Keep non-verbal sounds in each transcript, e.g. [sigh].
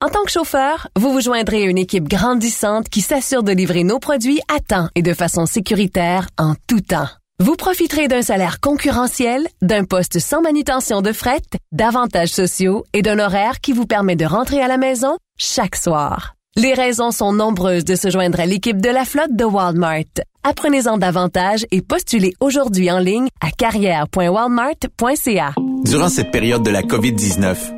En tant que chauffeur, vous vous joindrez à une équipe grandissante qui s'assure de livrer nos produits à temps et de façon sécuritaire en tout temps. Vous profiterez d'un salaire concurrentiel, d'un poste sans manutention de fret, d'avantages sociaux et d'un horaire qui vous permet de rentrer à la maison chaque soir. Les raisons sont nombreuses de se joindre à l'équipe de la flotte de Walmart. Apprenez-en davantage et postulez aujourd'hui en ligne à carrière.walmart.ca. Durant cette période de la COVID-19,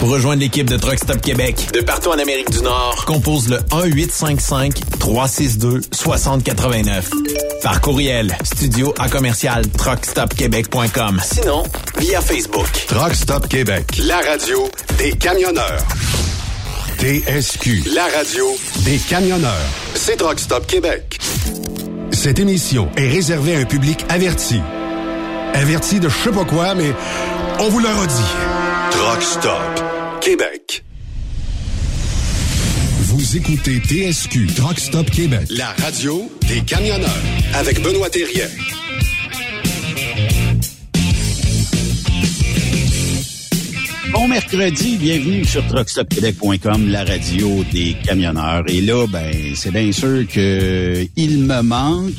Pour rejoindre l'équipe de Truck Stop Québec, De partout en Amérique du Nord, compose le 1-855-362-6089. Par courriel, studio à commercial truckstopquebec.com. sinon, via Facebook. Truck Stop Québec, La radio des camionneurs. TSQ, La radio des camionneurs. c'est Truck Stop Québec. Cette émission est réservée à un public averti. Averti de je sais pas quoi, mais on vous le redit. Truck Stop Québec. Vous écoutez TSQ Truck Stop Québec, la radio des camionneurs Avec Benoît Thérien. Bon mercredi, bienvenue sur truckstopquebec.com, la radio des camionneurs. Et là, ben, c'est bien sûr que il me manque.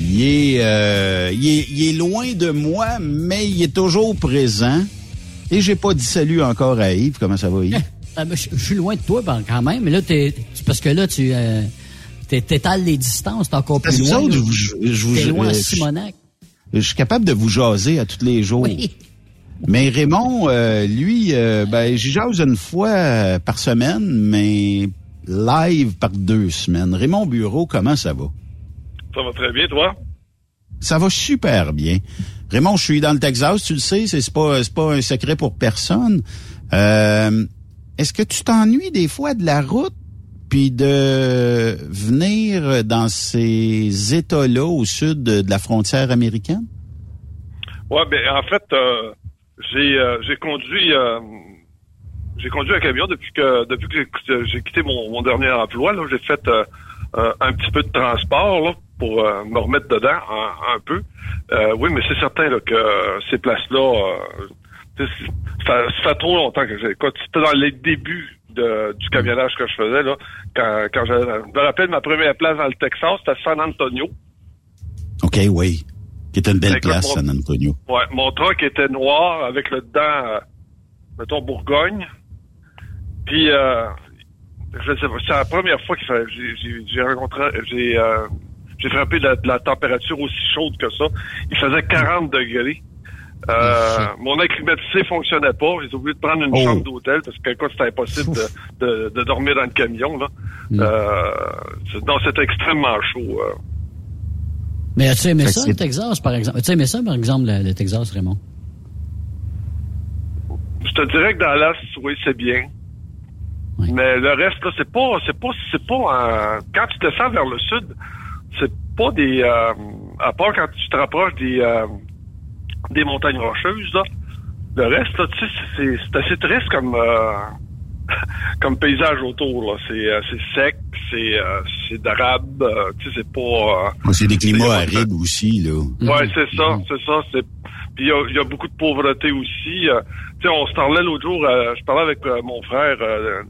Il est, euh, il est, il est loin de moi, mais il est toujours présent. Et j'ai pas dit salut encore à Yves. Comment ça va, Yves? [laughs] Ah, ben, je, suis loin de toi ben, quand même, mais là, t'es, parce que là, tu euh, t'étales les distances, t'es encore plus loin. vous autres, je vous- je vous- T'es loin à euh, Simonac. Je suis capable de vous jaser à tous les jours. Oui. Mais Raymond, euh, lui, euh, ben, j'y jase une fois euh, par semaine, mais live par deux semaines. Raymond Bureau, comment ça va? Ça va très bien, toi? Ça va super bien. Raymond, je suis dans le Texas, tu le sais, c'est pas c'est pas un secret pour personne. Euh, Est-ce que tu t'ennuies des fois de la route puis de venir dans ces États-là au sud de, la frontière américaine? Ouais, ben en fait, euh, j'ai euh, j'ai conduit euh, j'ai conduit un camion depuis que depuis que j'ai- quitté mon, mon dernier emploi. Là, j'ai fait euh, euh, un petit peu de transport là, pour euh, me remettre dedans un, un peu. Euh, oui, mais c'est certain là, que ces places-là, euh, ça, ça fait trop longtemps que j'ai. Quand c'était dans les débuts de, du camionnage que je faisais là, quand quand j'avais- je me rappelle ma première place dans le Texas, c'était San Antonio. OK, oui. Qui est une belle Avec place, San Antonio. Ouais, mon truck était noir avec le dedans, euh, mettons, Bourgogne. Puis, euh, je sais pas, c'est la première fois que j'ai, rencontré, j'ai, euh, j'ai frappé de la, de la température aussi chaude que ça. Il faisait 40 degrés. Euh, mon air climatisé fonctionnait pas. J'ai oublié de prendre une Oh. chambre d'hôtel parce que quoi, c'était impossible de, de, de dormir dans le camion. Là. Euh, c'est- non, c'était extrêmement chaud. euh. Mais as-tu aimé ça, le Texas, par exemple? As-tu aimé ça, par exemple, le, le Texas, Raymond? Je te dirais que dans l'Est, oui, c'est bien. Oui. Mais le reste, là, c'est pas, c'est pas, c'est pas, euh, quand tu descends vers le sud, c'est pas des, euh, à part quand tu te rapproches des, euh, des montagnes rocheuses, là, le reste, là, tu sais, c'est, c'est assez triste comme, euh, [laughs] comme paysage autour, là. C'est, euh, c'est sec, c'est, euh, c'est d'arabe, euh, tu sais, c'est pas, euh, c'est des climats C'est- arides aussi, là. Ouais, c'est ça, c'est ça. C'est puis il y y a beaucoup de pauvreté aussi. Sais, on se parlait l'autre jour. euh, je parlais avec euh, mon frère euh,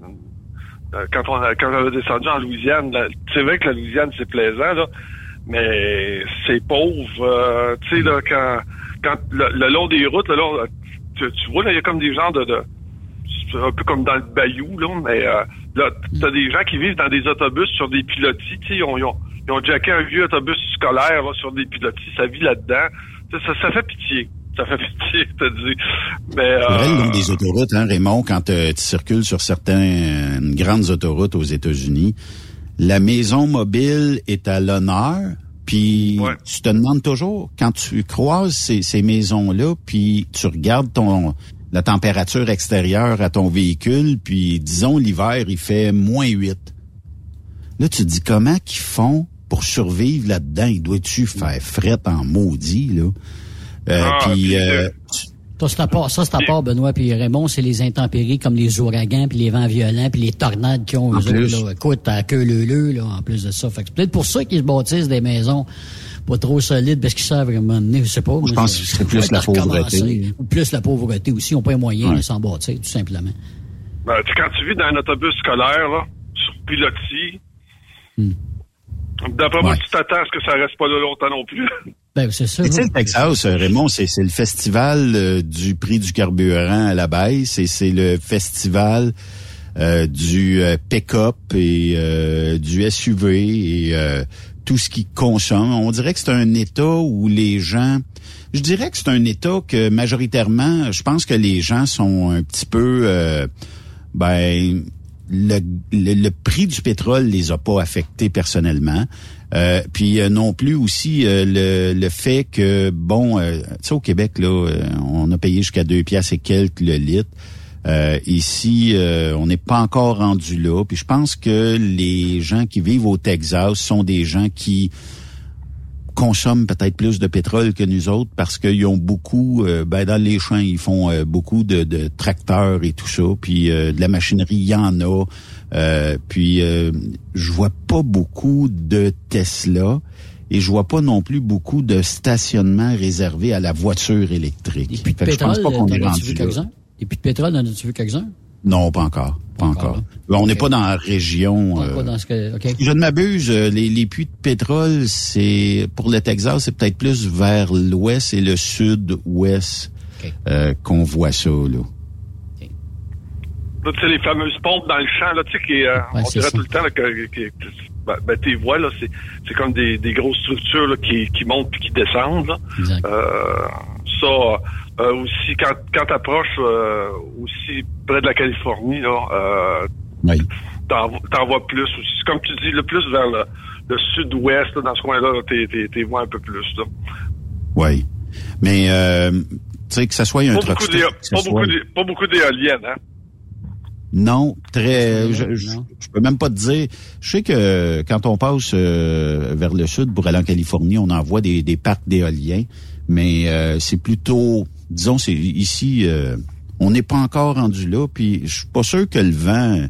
euh, quand on a- quand j'avais descendu en Louisiane. C'est vrai que la Louisiane c'est plaisant là, mais c'est pauvre. euh, tu sais là quand quand le, le long des routes, le long, tu, tu vois là, il y a comme des gens de, de un peu comme dans le bayou, là, mais euh, là, t'as des gens qui vivent dans des autobus sur des pilotis, tu sais, ils ont, ils ont, ils ont jacké un vieux autobus scolaire là, sur des pilotis, ça vit là-dedans. Ça, ça fait pitié. [laughs] Ça fait pitié. Mais, vrai, le euh, des autoroutes, hein, Raymond, quand euh, tu circules sur certaines grandes autoroutes aux États-Unis, la maison mobile est à l'honneur, puis Ouais. tu te demandes toujours, quand tu croises ces, ces maisons-là, puis tu regardes ton la température extérieure à ton véhicule, puis disons l'hiver, il fait moins 8. Là, tu te dis comment qu'ils font pour survivre là-dedans? Il doit-tu faire fret en maudit, là? Euh, Ah, puis, euh, Ça, c'est à part, ça, c'est à part, Benoît puis Raymond, c'est les intempéries comme les ouragans, puis les vents violents, puis les tornades qui ont eux autres, là. Écoute, à queue leu là, en plus de ça. Fait que c'est peut-être pour ça qu'ils se bâtissent des maisons pas trop solides, parce qu'ils savent à un moment donné, je sais pas. moi, pense que c'est plus la pauvreté. Ou plus la pauvreté aussi. Ils n'ont pas les moyens Ouais. de s'en bâtir, tout simplement. ben, tu sais, quand tu vis dans un autobus scolaire, là, sur pilotis, Hmm. d'après moi, Ouais. tu t'attends à ce que ça reste pas là longtemps non plus. [laughs] Ben, c'est ça. Tu sais, moi. le Texas, Raymond, c'est c'est le festival euh, du prix du carburant à la baisse et c'est le festival euh, du euh, pick-up et euh, du SUV et euh, tout ce qui consomme. On dirait que c'est un État où les gens... Je dirais que c'est un État que majoritairement, je pense que les gens sont un petit peu... euh, ben, le, le, le prix du pétrole les a pas affectés personnellement. Euh, puis euh, non plus aussi euh, le, le fait que bon, euh, tu sais au Québec là, euh, on a payé jusqu'à deux piastres et quelques le litre. Euh, ici, on n'est pas encore rendu là. Puis je pense que les gens qui vivent au Texas sont des gens qui consomment peut-être plus de pétrole que nous autres parce qu'ils ont beaucoup, euh, ben dans les champs, ils font euh, beaucoup de, de tracteurs et tout ça, puis euh, de la machinerie, il y en a. Euh, puis euh, je vois pas beaucoup de Tesla et je vois pas non plus beaucoup de stationnements réservés à la voiture électrique. Et puis de que je pense pétrole, pas qu'on est rendu là. Et puis de pétrole, en as-tu vu quelques-uns? Non, pas encore. Pas encore. On n'est pas dans la région. Pas euh, dans ce que, je ne m'abuse, euh, les, les puits de pétrole, c'est pour le Texas, c'est peut-être plus vers l'ouest et le sud-ouest euh, qu'on voit ça. Là. Là, tu sais, les fameuses pompes dans le champ, là, tu sais, qui, euh, Ouais, on dirait ça. tout le temps, là, que, que, que- ben, ben, tes voies, là, c'est, c'est comme des, des grosses structures, là, qui, qui montent puis qui descendent, là. Exact. Euh, ça, euh, aussi, quand, quand t'approches, euh, aussi, près de la Californie, là, euh, Oui. t'en, t'en vois plus aussi. Comme tu dis, le plus vers le, le sud-ouest, là, dans ce coin-là, là, t'es, t'es, t'es vois un peu plus, là. Oui. Mais, euh, tu sais, que ça soit un Pas beaucoup, pas, soit- beaucoup d'é- pas beaucoup d'éoliennes, hein. Non, très. Je, je peux même pas te dire. Je sais que quand on passe euh, vers le sud pour aller en Californie, on en voit des, des parcs d'éoliens, mais euh, c'est plutôt, disons, c'est ici, euh, on n'est pas encore rendu là. Puis je suis pas sûr que le vent.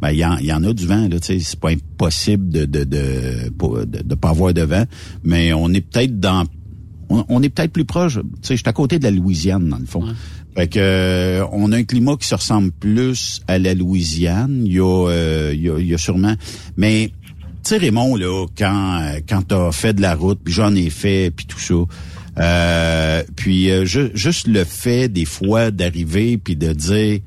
Ben, il y, en, y en a du vent, là, tu sais, c'est pas impossible de de, de, pas- de, de pas avoir de vent, mais on est peut-être dans on, on est peut-être plus proche, tu sais, je suis à côté de la Louisiane, dans le fond. Ouais. Fait que euh, on a un climat qui se ressemble plus à la Louisiane. Il y a, euh, il y a, il y a sûrement. Mais tu sais, Raymond, là, quand quand t'as fait de la route, puis j'en ai fait, puis tout ça. Euh, puis euh, ju- juste le fait des fois d'arriver puis de dire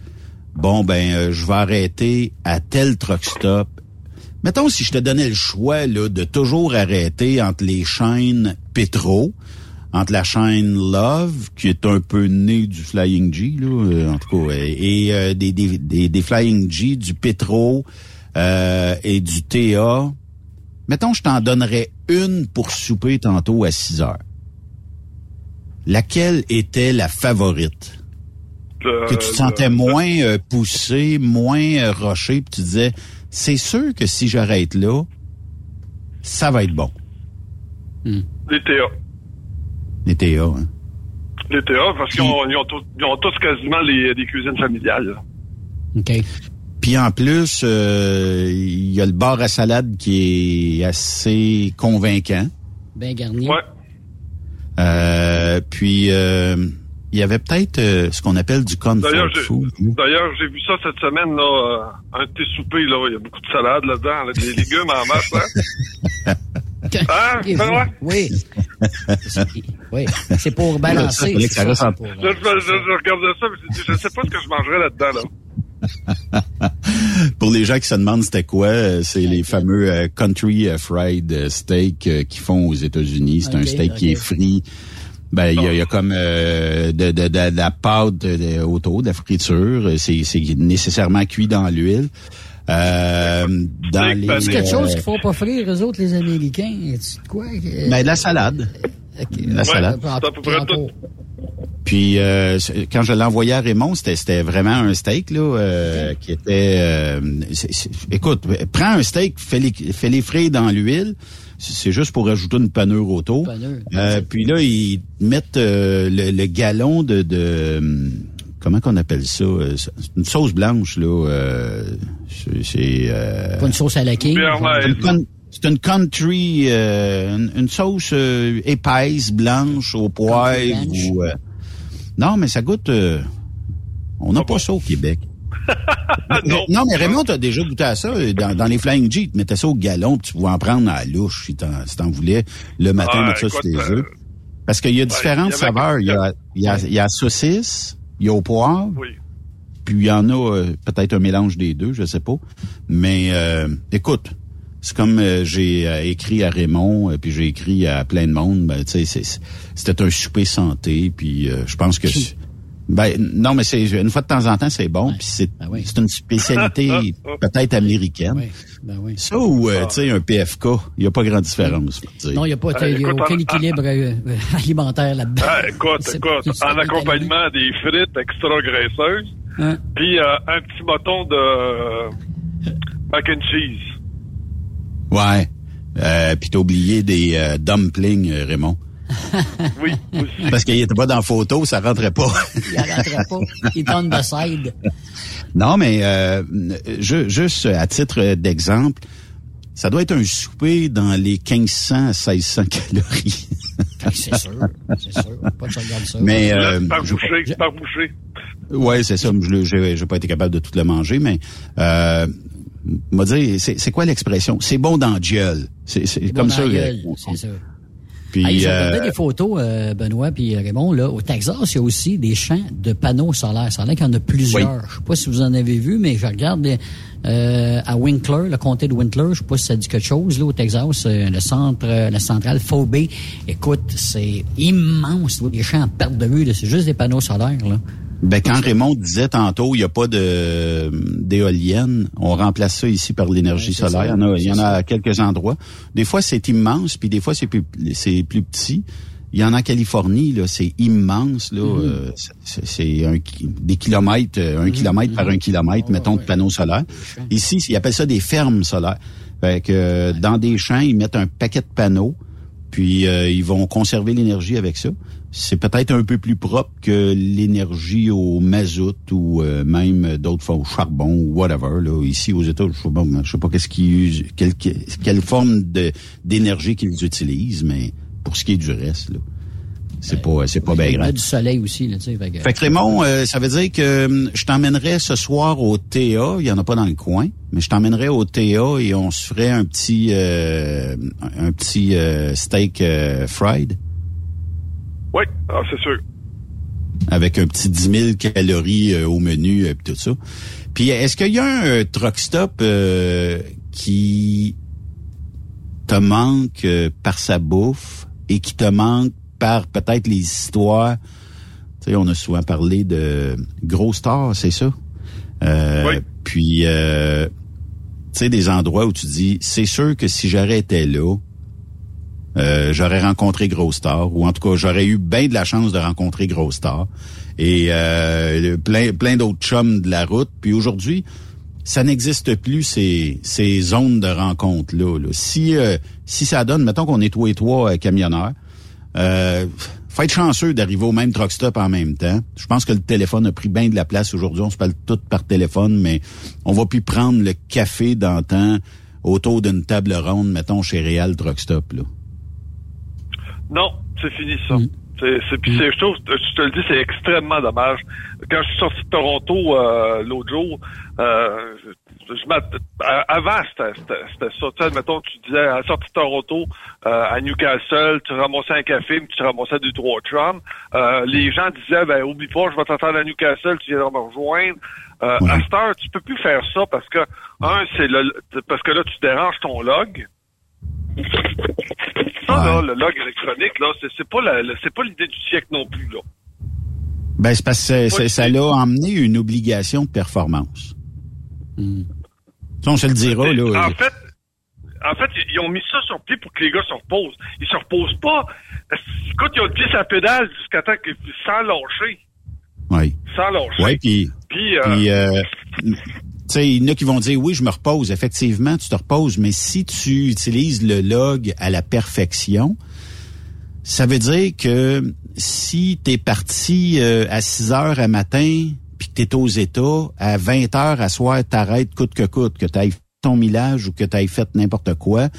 bon ben euh, je vais arrêter à tel truck stop. Mettons si je te donnais le choix là de toujours arrêter entre les chaînes pétro, entre la chaîne Love, qui est un peu née du Flying G, là, euh, en tout cas, et, des, des, des, des Flying G, du Petro et du TA. Mettons, je t'en donnerais une pour souper tantôt à 6 heures. Laquelle était la favorite? Le- Que tu te le- sentais moins euh, poussé, moins euh, roché, puis tu disais, c'est sûr que si j'arrête là, ça va être bon. Les TA. Les TA, hein? Les TA, parce qu'ils ont, ils ont, tous- ils ont tous quasiment les, des cuisines familiales. là. OK. Puis en plus, euh, il y a le bar à salade qui est assez convaincant. Bien garni. Ouais. Euh, puis euh, il y avait peut-être euh, ce qu'on appelle du comfort D'ailleurs, j'ai, food. d'ailleurs, j'ai vu ça cette semaine, là, euh, un de tes soupers, là, il y a beaucoup de salade là-dedans, là, des légumes en masse, hein? [laughs] Ah, Ok, ben ouais? Oui. C'est- oui. C'est pour balancer. ça pour, Je, je, je, je regardais ça, mais je, je sais pas ce que je mangerais là-dedans, là. [laughs] Pour les gens qui se demandent c'était quoi, euh, c'est les fameux euh, country euh, fried steak euh, qu'ils font aux États-Unis. C'est un steak qui est frit. Ben il y a, il y a comme euh, de, de, de, de la pâte de- autour, de la friture. C'est c'est nécessairement cuit dans l'huile. Euh, dans les. C'est quelque chose qu'il faut pas frire, eux autres, les Américains? C'est quoi? ben, de la salade. La salade. À peu près tout. Puis euh, quand je l'ai envoyé à Raymond, c'était c'était vraiment un steak là euh, qui était. euh, c'est- c'est- écoute, prends un steak, fais-les fais-les frire dans l'huile. C'est juste pour ajouter une panure autour. Panure. Euh, puis là, ils mettent euh, le, le galon de, de comment qu'on appelle ça euh, Une sauce blanche là. euh, c'est c'est, euh, Pas une sauce à la king. Bien, ouais. c'est une con- c'est une country, euh, une, une sauce euh, épaisse, blanche, au poivre. Ou, euh, non, mais ça goûte... euh, on n'a pas ça au Québec. [laughs] non. non, mais Raymond, t'as déjà goûté à ça. euh, Dans, dans les Flying G, tu mettais ça au galon, puis tu pouvais en prendre à la louche si t'en, si voulais. Le matin, Ah, mettre ça sur tes euh, œufs. Parce qu'il y a différentes saveurs. Il y a, il y a, il y a saucisse, il y a au poivre. Oui. Puis il y en a euh, peut-être un mélange des deux, je sais pas. Mais euh, écoute, c'est comme euh, j'ai euh, écrit à Raymond, euh, puis j'ai écrit à plein de monde. Ben, tu sais, c'est- c'était un souper santé, puis euh, je pense que ben non, mais c'est une fois de temps en temps c'est bon, puis c'est c'est une spécialité [laughs] peut-être américaine. Ben oui. Ça ou euh, tu sais un PFK, il y a pas grande différence. Non, il n'y a pas Euh, il y a écoute, aucun en- équilibre euh, [laughs] alimentaire là-dedans. Ah, écoute, écoute, en accompagnement des frites extra graisseuses, Hein? puis euh, un petit bâton de euh, mac and cheese. Ouais. Euh, puis t'as oublié des euh, dumplings, euh, Raymond. [laughs] Oui, aussi. Parce qu'il était pas dans la photo, ça rentrait pas. Il n'arrêtera pas. Il donne de side. [laughs] Non, mais euh, ju- juste à titre d'exemple, ça doit être un souper dans les 1500 à 1600 calories. [laughs] C'est sûr, c'est sûr. Pas de ça. Mais euh, par je- boucher, par boucher. ouais, c'est ça. Je j'ai pas été capable de tout le manger, mais euh, m'a dit, c'est c'est quoi l'expression? C'est bon dans le gueule. C'est comme ça. euh, c'est ça. Puis Hey, je euh, regardais des photos, euh, Benoît puis Raymond, là, au Texas, il y a aussi des champs de panneaux solaires. Ça a l'air qu'il y en a plusieurs. Je sais pas si vous en avez vu, mais je regarde euh, à Winkler, le comté de Winkler, je sais pas si ça dit quelque chose, là, au Texas, euh, le centre, euh, la centrale Phobie. Écoute, c'est immense, là, des champs en perte de vue, là. c'est juste des panneaux solaires, là. Ben, quand Raymond disait tantôt, il n'y a pas de d'éoliennes, on remplace ça ici par l'énergie Ouais, solaire. ça, il y en a, à quelques endroits. Des fois, c'est immense, puis des fois, c'est plus, c'est plus petit. Il y en a en Californie, là, c'est immense, là. Mm-hmm. euh, c'est- un, des kilomètres, euh, un kilomètre par un kilomètre, mettons, de panneaux solaires. Ici, ils appellent ça des fermes solaires. Fait que dans des champs, ils mettent un paquet de panneaux, puis euh, ils vont conserver l'énergie avec ça. C'est peut-être un peu plus propre que l'énergie au mazout ou euh, même d'autres fois au charbon ou whatever. Là. Ici aux États, je sais pas, je sais pas qu'est-ce qu'ils, quelle, quelle forme de d'énergie qu'ils utilisent, mais pour ce qui est du reste, là, c'est pas c'est pas bien Il y a grave. du soleil aussi, là, tu sais. Fait que- Fait que Raymond, euh, ça veut dire que hum, je t'emmènerais ce soir au TA. Il y en a pas dans le coin, mais je t'emmènerais au TA et on se ferait un petit euh, un petit euh, steak euh, fried Oui, ah, c'est sûr. avec un petit 10 000 calories euh, au menu et tout ça. Puis est-ce qu'il y a un euh, truck stop euh, qui te manque euh, par sa bouffe et qui te manque par peut-être les histoires? Tu sais, on a souvent parlé de Gros Star, c'est ça? Euh, Oui. Puis, euh, tu sais, des endroits où tu dis, c'est sûr que si été là, euh, j'aurais rencontré Gros Star, ou en tout cas, j'aurais eu bien de la chance de rencontrer Gros Star. Et euh, plein, plein d'autres chums de la route. Puis aujourd'hui, ça n'existe plus ces, ces zones de rencontre-là. là. Si, euh, si ça donne, mettons qu'on est toi et toi euh, camionneurs, euh, faut être chanceux d'arriver au même truck stop en même temps. Je pense que le téléphone a pris bien de la place aujourd'hui. On se parle tout par téléphone, mais on va plus prendre le café d'antan autour d'une table ronde, mettons, chez Real Truck Stop. Là. Non, c'est fini ça. C'est, c'est, puis c'est, je trouve, je te le dis, c'est extrêmement dommage. Quand je suis sorti de Toronto euh, l'autre jour, euh, je, avant c'était, ça. Tu sais, mettons, tu disais à la sortie de Toronto euh, à Newcastle, tu ramassais un café, mais tu ramassais deux trois chums. Euh, les gens disaient, ben oublie pas, je vais t'attendre à Newcastle, tu viendras me rejoindre. Euh, À cette heure, tu peux plus faire ça parce que un, c'est le, parce que là tu déranges ton log. Ça, là, le log électronique, là, c'est, c'est pas la, la- c'est pas l'idée du siècle non plus, là. Ben, c'est parce que c'est- c'est- ça l'a emmené une obligation de performance. Ça, on se le dira, là. En fait, en fait, ils ont mis ça sur pied pour que les gars se reposent. Ils se reposent pas. Écoute, ils ont le pied sur la pédale jusqu'à temps que, sans lâcher. Oui. Sans lâcher. Oui, puis... Puis, euh, puis, euh, tu sais, il y en a qui vont dire, oui, je me repose. Effectivement, tu te reposes, mais si tu utilises le log à la perfection, ça veut dire que si tu es parti euh, à 6 heures à matin, puis que tu es aux États, à 20 heures à soir, t'arrêtes coûte que coûte, que tu ailles ton millage ou que tu ailles fait n'importe quoi,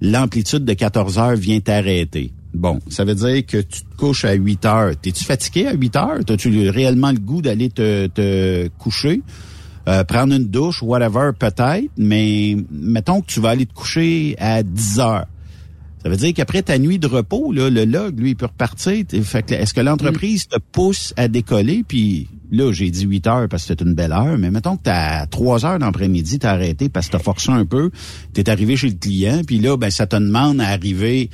l'amplitude de 14 heures vient t'arrêter. Bon, ça veut dire que tu te couches à 8 heures. T'es-tu fatigué à 8 heures? T'as-tu réellement le goût d'aller te, te coucher? Euh, prendre une douche, whatever, peut-être, mais mettons que tu vas aller te coucher à 10 heures. Ça veut dire qu'après ta nuit de repos, là, le log, lui, il peut repartir. Fait que, est-ce que l'entreprise te pousse à décoller? Puis là, j'ai dit 8 heures parce que c'est une belle heure, mais mettons que t'as 3 heures d'après-midi, t'as arrêté parce que t'as forcé un peu, t'es arrivé chez le client, puis là, ben, ça te demande à arriver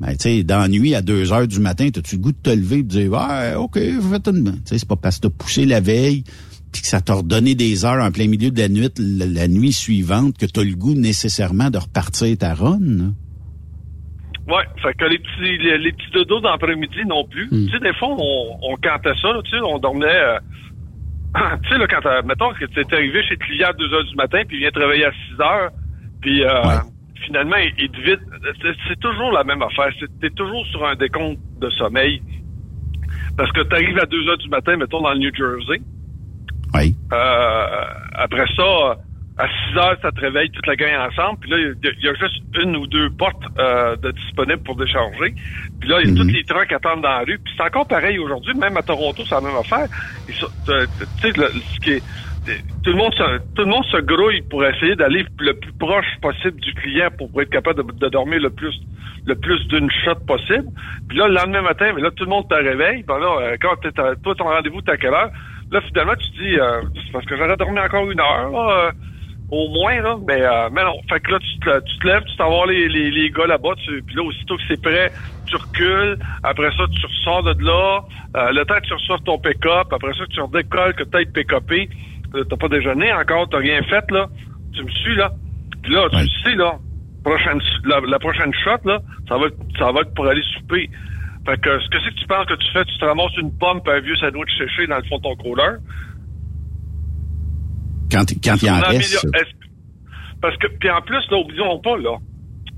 ben, tu sais, dans la nuit, à 2 heures du matin, t'as-tu le goût de te lever et de dire, ouais, OK, faites une... Tu sais, c'est pas parce que t'as poussé la veille puis que ça t'a redonné des heures en plein milieu de la nuit, la, nuit suivante, que t'as le goût nécessairement de repartir ta run, Ouais, fait que les petits, les, petits dodos d'après-midi non plus. Hmm. Tu sais, des fois, on, on cantait ça, tu sais, on dormait... euh, [clears throat] tu sais, là, quand, euh, mettons que tu es arrivé chez le client à 2 heures du matin, puis il vient travailler à 6 heures, puis euh, finalement, il, il te vide. C'est- toujours la même affaire. T'es toujours sur un décompte de sommeil. Parce que tu arrives à 2 heures du matin, mettons, dans le New Jersey. Oui. Euh, après ça, à 6 heures, ça te réveille toute la gang ensemble. Puis là, il y, a- juste une ou deux portes euh, de disponibles pour décharger. Puis là, il y a Mhm. tous les trucks attendent dans la rue. Puis c'est encore pareil aujourd'hui. Même à Toronto, c'est la même affaire. Euh, Tu sais, ce qui est... Tout le monde se, tout le monde se grouille pour essayer d'aller le plus proche possible du client pour être capable de, de dormir le plus le plus d'une shot possible. Puis là, le lendemain matin, mais là, tout le monde te réveille. Ben là, euh, quand t'es toi, ton rendez-vous, t'es à quelle heure? Là, finalement, tu te dis, euh, c'est parce que j'aurais dormi encore une heure, là, euh, au moins, là. Mais, euh, mais non. Fait que là, tu te, tu te lèves, tu t'en vas les, les, les gars là-bas, puis là, aussitôt que c'est prêt, tu recules. Après ça, tu ressors de là. Euh, le temps que tu reçoives ton pick-up, après ça, tu redécolles, que t'as pick-upé. Euh, T'as pas déjeuné encore, t'as rien fait, là. Tu me suis, là. Puis là, tu sais, là. Prochaine, la, la prochaine shot, là, ça va, être- ça va être pour aller souper. Fait que, ce que c'est que tu penses que tu fais? Tu te ramasses une pomme et un vieux sandwich séché dans le fond de ton cooler. Quand, quand il en reste. Parce que, puis en plus, là, oublions pas, là.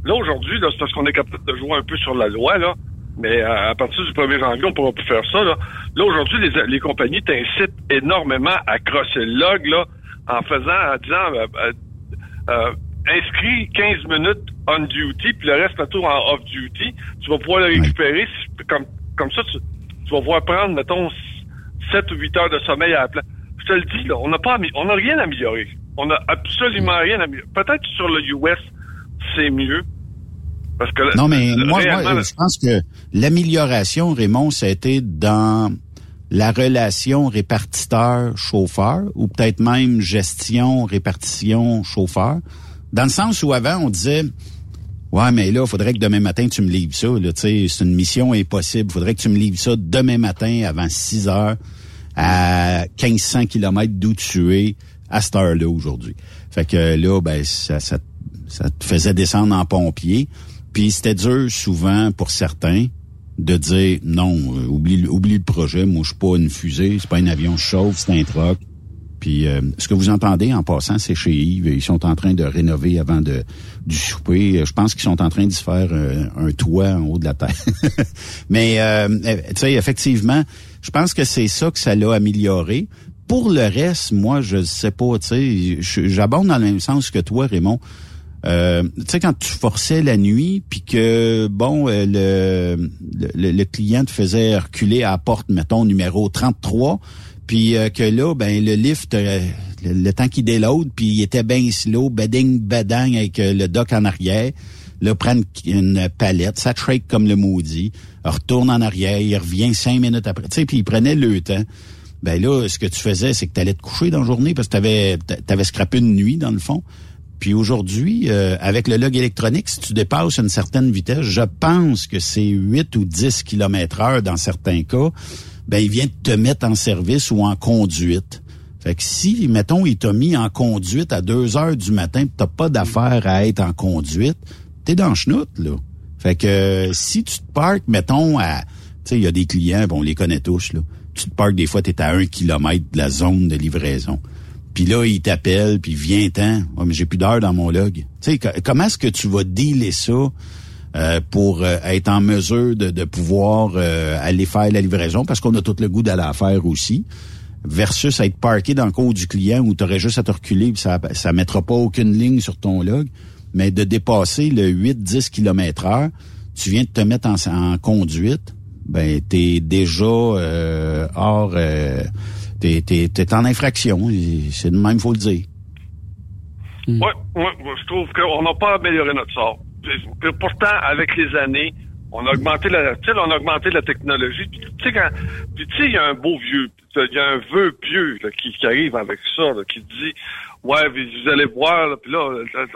Là, aujourd'hui, là, c'est parce qu'on est capable de jouer un peu sur la loi, là. Mais euh, à partir du 1er janvier, on pourra plus faire ça, là. Là, aujourd'hui, les, les compagnies t'incitent énormément à crosser le log, là, en faisant, en disant, euh, euh, inscris 15 minutes on duty, puis le reste, plutôt en off duty. Tu vas pouvoir le récupérer. Comme, comme ça, tu, tu vas pouvoir prendre, mettons, 7 ou 8 heures de sommeil à la place. Je te le dis, là, on n'a pas, on n'a rien amélioré. On n'a absolument rien amélioré. Peut-être sur le US, c'est mieux. Parce que Non, mais le- moi, réellement, moi, je pense que l'amélioration, Raymond, ça a été dans la relation répartiteur-chauffeur ou peut-être même gestion-répartition-chauffeur. Dans le sens où avant, on disait, ouais, mais là, faudrait que demain matin, tu me livres ça. C'est une mission impossible. faudrait que tu me livres ça demain matin avant 6 heures à 1500 kilomètres d'où tu es à cette heure-là aujourd'hui. Fait que là, ben, ça, ça, ça te faisait descendre en pompier. Puis c'était dur souvent pour certains de dire non, euh, oublie, oublie le projet, moi je suis pas une fusée, c'est pas un avion chauffe, c'est un truck. Puis euh, ce que vous entendez en passant, c'est chez Yves. Ils sont en train de rénover avant de du souper. Je pense qu'ils sont en train d'y se faire euh, un toit en haut de la terre. [laughs] Mais euh, tu sais, effectivement, je pense que c'est ça que ça l'a amélioré. Pour le reste, moi, je sais pas, tu sais, j'abonde dans le même sens que toi, Raymond. Euh, tu sais, quand tu forçais la nuit, puis que, bon, euh, le, le, le client te faisait reculer à la porte, mettons, numéro 33, puis euh, que là, ben le lift, euh, le, temps qu'il déload, puis il était bien slow, bading, badang, avec euh, le dock en arrière, là, prendre une palette, ça shake comme le maudit, retourne en arrière, il revient cinq minutes après, tu sais, puis il prenait le temps. Ben là, ce que tu faisais, c'est que tu allais te coucher dans la journée parce que t'avais avais scrappé une nuit, dans le fond. Puis aujourd'hui, euh, avec le log électronique, si tu dépasses une certaine vitesse, je pense que c'est 8 ou 10 km heure dans certains cas, ben il vient te mettre en service ou en conduite. Fait que si, mettons, il t'a mis en conduite à 2 heures du matin, t'as pas d'affaire à être en conduite, t'es dans chenoute, là. Fait que si tu te parques, mettons, à... Tu sais, il y a des clients, bon, on les connaît tous, là. Tu te parques, des fois, t'es à un kilomètre de la zone de livraison. Puis là, il t'appelle, puis viens-t'en. Ouais, mais j'ai plus d'heures dans mon log. Tu sais, co- comment est-ce que tu vas dealer ça euh, pour euh, être en mesure de, de pouvoir euh, aller faire la livraison, parce qu'on a tout le goût d'aller la faire aussi, versus être parké dans le cours du client où tu aurais juste à te reculer, puis ça ça mettra pas aucune ligne sur ton log, mais de dépasser le 8-10 km heure, tu viens de te mettre en, en conduite, ben t'es déjà euh, hors... euh, t'es, t'es, en infraction, c'est de même, faut le dire. Ouais, ouais, moi, je trouve qu'on n'a pas amélioré notre sort. Pourtant, avec les années, on a augmenté la, on a augmenté la technologie. Puis tu sais, quand, tu sais, il y a un beau vieux, il y a un vœu pieux là, qui, qui arrive avec ça, là, qui dit, ouais, vous allez voir, là, puis là,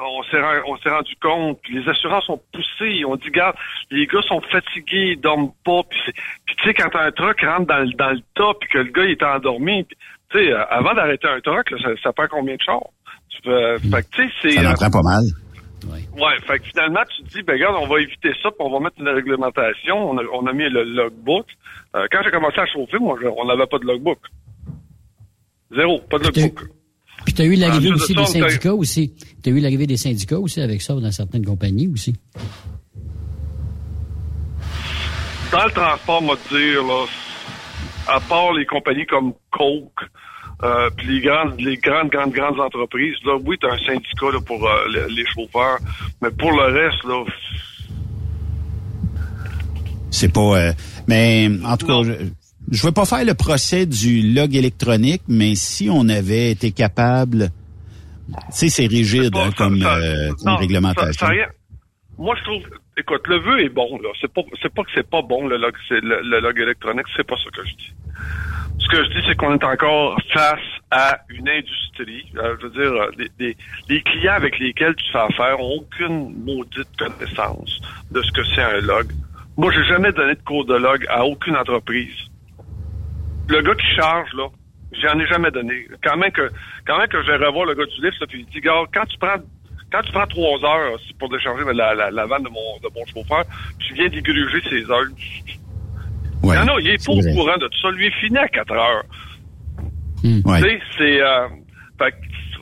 on s'est on s'est rendu compte, les assurances ont poussé, on dit, regarde, les gars sont fatigués, ils dorment pas, puis, tu sais, quand un truck rentre dans, le- dans le tas, puis que le gars il est endormi, tu sais, euh, avant d'arrêter un truck, ça, ça prend combien de chars? Tu peux, fait. Ça en euh, prend pas mal. Ouais, fait que finalement, tu te dis, ben regarde, on va éviter ça, puis on va mettre une réglementation. On a, on a mis le logbook. Euh, quand j'ai commencé à chauffer, moi, je- on n'avait pas de logbook. Zéro, pas de logbook. Puis tu as eu l'arrivée Ensuite aussi de des on syndicats aussi. Tu as eu l'arrivée des syndicats aussi avec ça dans certaines compagnies aussi. Dans le transport, moi, te dire, là, à part les compagnies comme Coke, euh, puis les grandes, les grandes, grandes, grandes entreprises, là, oui, t'as un syndicat là, pour euh, les, les chauffeurs, mais pour le reste, là, C'est pas. euh, mais en tout cas, je, je veux pas faire le procès du log électronique, mais si on avait été capable, tu sais, c'est rigide hein, comme, euh, comme Non, réglementation. ça- ça Moi, je trouve, écoute, le vœu est bon, là. C'est pas, c'est pas que c'est pas bon, le log, le, le log électronique, c'est pas ça que je dis. Ce que je dis, c'est qu'on est encore face à une industrie. euh, je veux dire, euh, les, clients avec lesquels tu fais affaire ont aucune maudite connaissance de ce que c'est un log. Moi, j'ai jamais donné de cours de log à aucune entreprise. Le gars qui charge, là, j'en ai jamais donné. Quand même que, quand même que je vais revoir le gars du livre, là, puis il dit, gars, quand tu prends, quand tu prends trois heures c'est pour décharger la, vanne de mon, chauffeur, tu viens d'égruger ses heures. Ouais, non, non, il est pas au courant de tout ça. Lui, il finit à 4 heures. Ouais. Tu sais, c'est... Euh, fait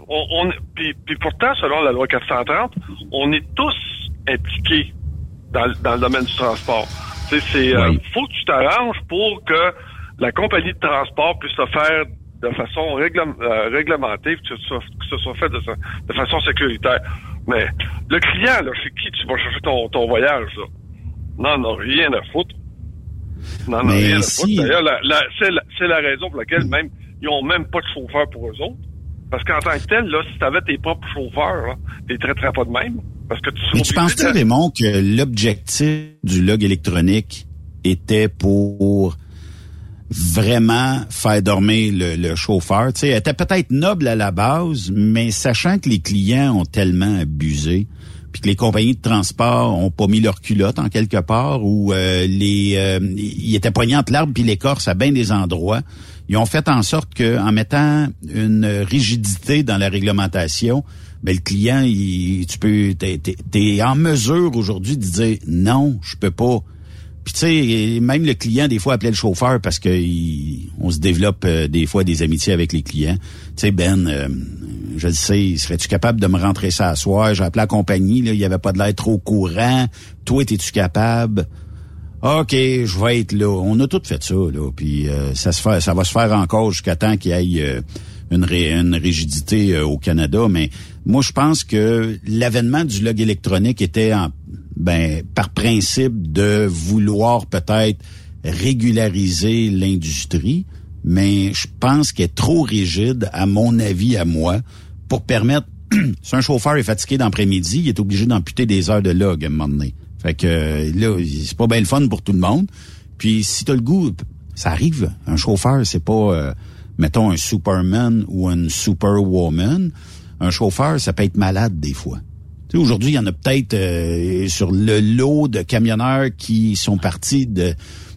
on, on- puis, puis pourtant, selon la loi 430, on est tous impliqués dans, le- dans le domaine du transport. Tu sais, c'est... euh, faut que tu t'arranges pour que la compagnie de transport puisse se faire de façon réglam- euh, réglementée, que ce, soit, que ce soit fait de façon sécuritaire. Mais le client, là, chez qui tu vas chercher ton, ton voyage, là, non, non, rien à foutre. Non, non, Mais si-. D'ailleurs, c'est la, raison pour laquelle même ils ont même pas de chauffeur pour eux autres. Parce qu'en tant que tel, là, si tu avais tes propres chauffeurs, tu les traiterais pas de même. Parce que tu Mais tu penses-tu, Raymond, que l'objectif du log électronique était pour vraiment faire dormir le, le chauffeur? Tu sais, elle était peut-être noble à la base, mais sachant que les clients ont tellement abusé, puis que les compagnies de transport ont pas mis leur culotte en quelque part, ou euh, les euh, ils étaient poignés entre l'arbre puis l'écorce à bien des endroits, ils ont fait en sorte que en mettant une rigidité dans la réglementation, ben le client, il, tu peux, t'es en mesure aujourd'hui de dire non, je peux pas. Puis tu sais, même le client des fois appelait le chauffeur parce que il- on se développe euh, des fois des amitiés avec les clients. Tu sais Ben, euh, je le sais, serais-tu capable de me rentrer ça à soir? J'ai appelé la compagnie, il y avait pas de l'air trop courant. Toi, es-tu capable? OK, je vais être là. On a tout fait ça, là. Puis euh, ça se fait, ça va se faire encore jusqu'à temps qu'il y ait euh, une, une rigidité euh, au Canada. Mais moi, je pense que l'avènement du log électronique était en, ben, par principe de vouloir peut-être régulariser l'industrie, mais je pense qu'elle est trop rigide, à mon avis, à moi, pour permettre. [clears throat] si un chauffeur est fatigué d'après-midi, il est obligé d'amputer des heures de log à un moment donné. Fait que euh, là, c'est pas bien le fun pour tout le monde. Puis si t'as le goût, ça arrive. Un chauffeur, c'est pas, euh, mettons, un Superman ou une Superwoman. Un chauffeur, ça peut être malade des fois. Aujourd'hui, il y en a peut-être euh, sur le lot de camionneurs qui sont partis de,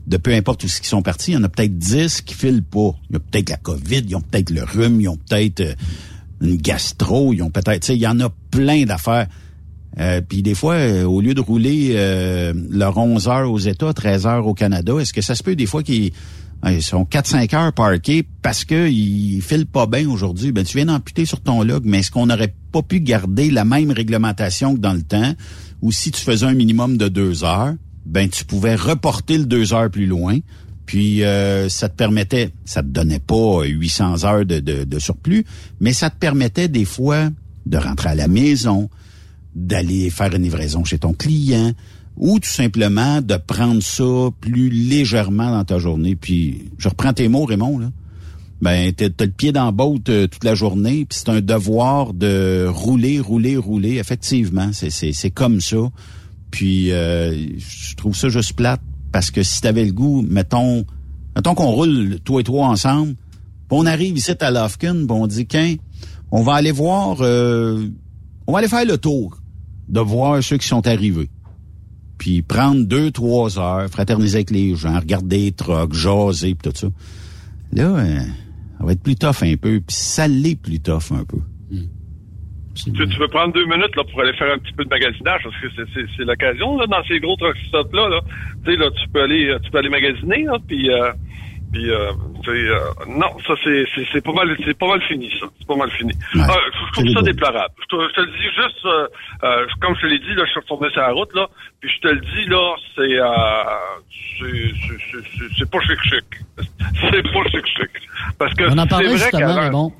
de peu importe où qui sont partis, il y en a peut-être 10 qui filent pas. Il y a peut-être la COVID, ils ont peut-être le rhume, ils ont peut-être euh, une gastro, ils ont peut-être, il y en a plein d'affaires. Euh, puis des fois, euh, au lieu de rouler euh, leur 11 heures aux États, 13 heures au Canada, est-ce que ça se peut des fois qu'ils ils sont 4-5 heures parqués parce qu'ils filent pas bien aujourd'hui? Ben, tu viens d'amputer sur ton log, mais est-ce qu'on n'aurait pas pu garder la même réglementation que dans le temps? Ou si tu faisais un minimum de deux heures, ben tu pouvais reporter le deux heures plus loin. Puis euh, ça te permettait, ça te donnait pas 800 heures de, de, de surplus, mais ça te permettait des fois de rentrer à la maison, d'aller faire une livraison chez ton client ou tout simplement de prendre ça plus légèrement dans ta journée. Puis, je reprends tes mots, Raymond, là. ben t'as as le pied dans la euh, toute la journée, puis c'est un devoir de rouler, rouler, rouler. Effectivement, c'est c'est comme ça. Puis euh, je trouve ça juste plate parce que si t'avais le goût, mettons, mettons qu'on roule toi et toi ensemble, puis on arrive ici à Lofkin, puis on dit qu'un, on va aller voir, euh, on va aller faire le tour de voir ceux qui sont arrivés. Puis prendre deux, trois heures, fraterniser avec les gens, regarder les trucks, jaser, pis tout ça. Là, euh, ça va être plus tough un peu, puis ça l'est plus tough un peu. Tu, tu veux prendre deux minutes là, pour aller faire un petit peu de magasinage, parce que c'est- l'occasion là, dans ces gros truck stops là. là. Tu sais là, tu peux aller, euh, tu peux aller magasiner là, puis euh, puis euh, euh, non, ça c'est c'est c'est pas mal, c'est pas mal fini ça, c'est pas mal fini. Ouais. Ah, je trouve ça déplorable. Je te, je te le dis juste, euh, euh, comme je te l'ai dit là, je suis retourné sur la route là, puis je te le dis là, c'est euh, c'est c'est- pas chic chic, c'est pas chic chic, parce que On en parlait justement, qu'avant- Raymond.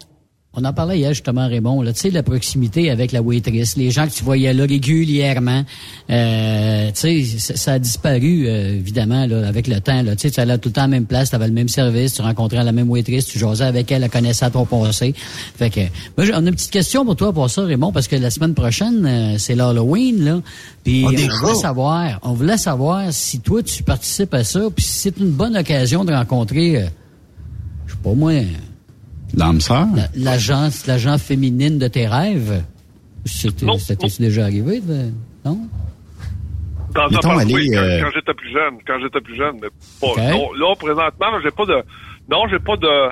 On en parlait hier justement, Raymond. Tu sais, la proximité avec la waitress, les gens que tu voyais là régulièrement, euh, tu sais, ça, a disparu euh, évidemment là, avec le temps. Là, tu allais tout le temps à la même place, tu avais le même service, tu rencontrais la même waitress, tu jasais avec elle, elle connaissait à ton passé. Fait que, moi, j'ai- on a une petite question pour toi pour ça, Raymond, parce que la semaine prochaine, euh, c'est l'Halloween là. Puis on voulait savoir, on voulait savoir si toi tu participes à ça, puis si c'est une bonne occasion de rencontrer, euh, je sais pas moi. L'âme sœur? La- L'agent, féminine de tes rêves? C'était, Non, c'était non. déjà arrivé, de- non? Dans un Mettons, parc, aller, oui, quand, euh, quand j'étais plus jeune, quand j'étais plus jeune, mais pas. Ok. Non, là, présentement, là, j'ai pas de. Non, j'ai pas de.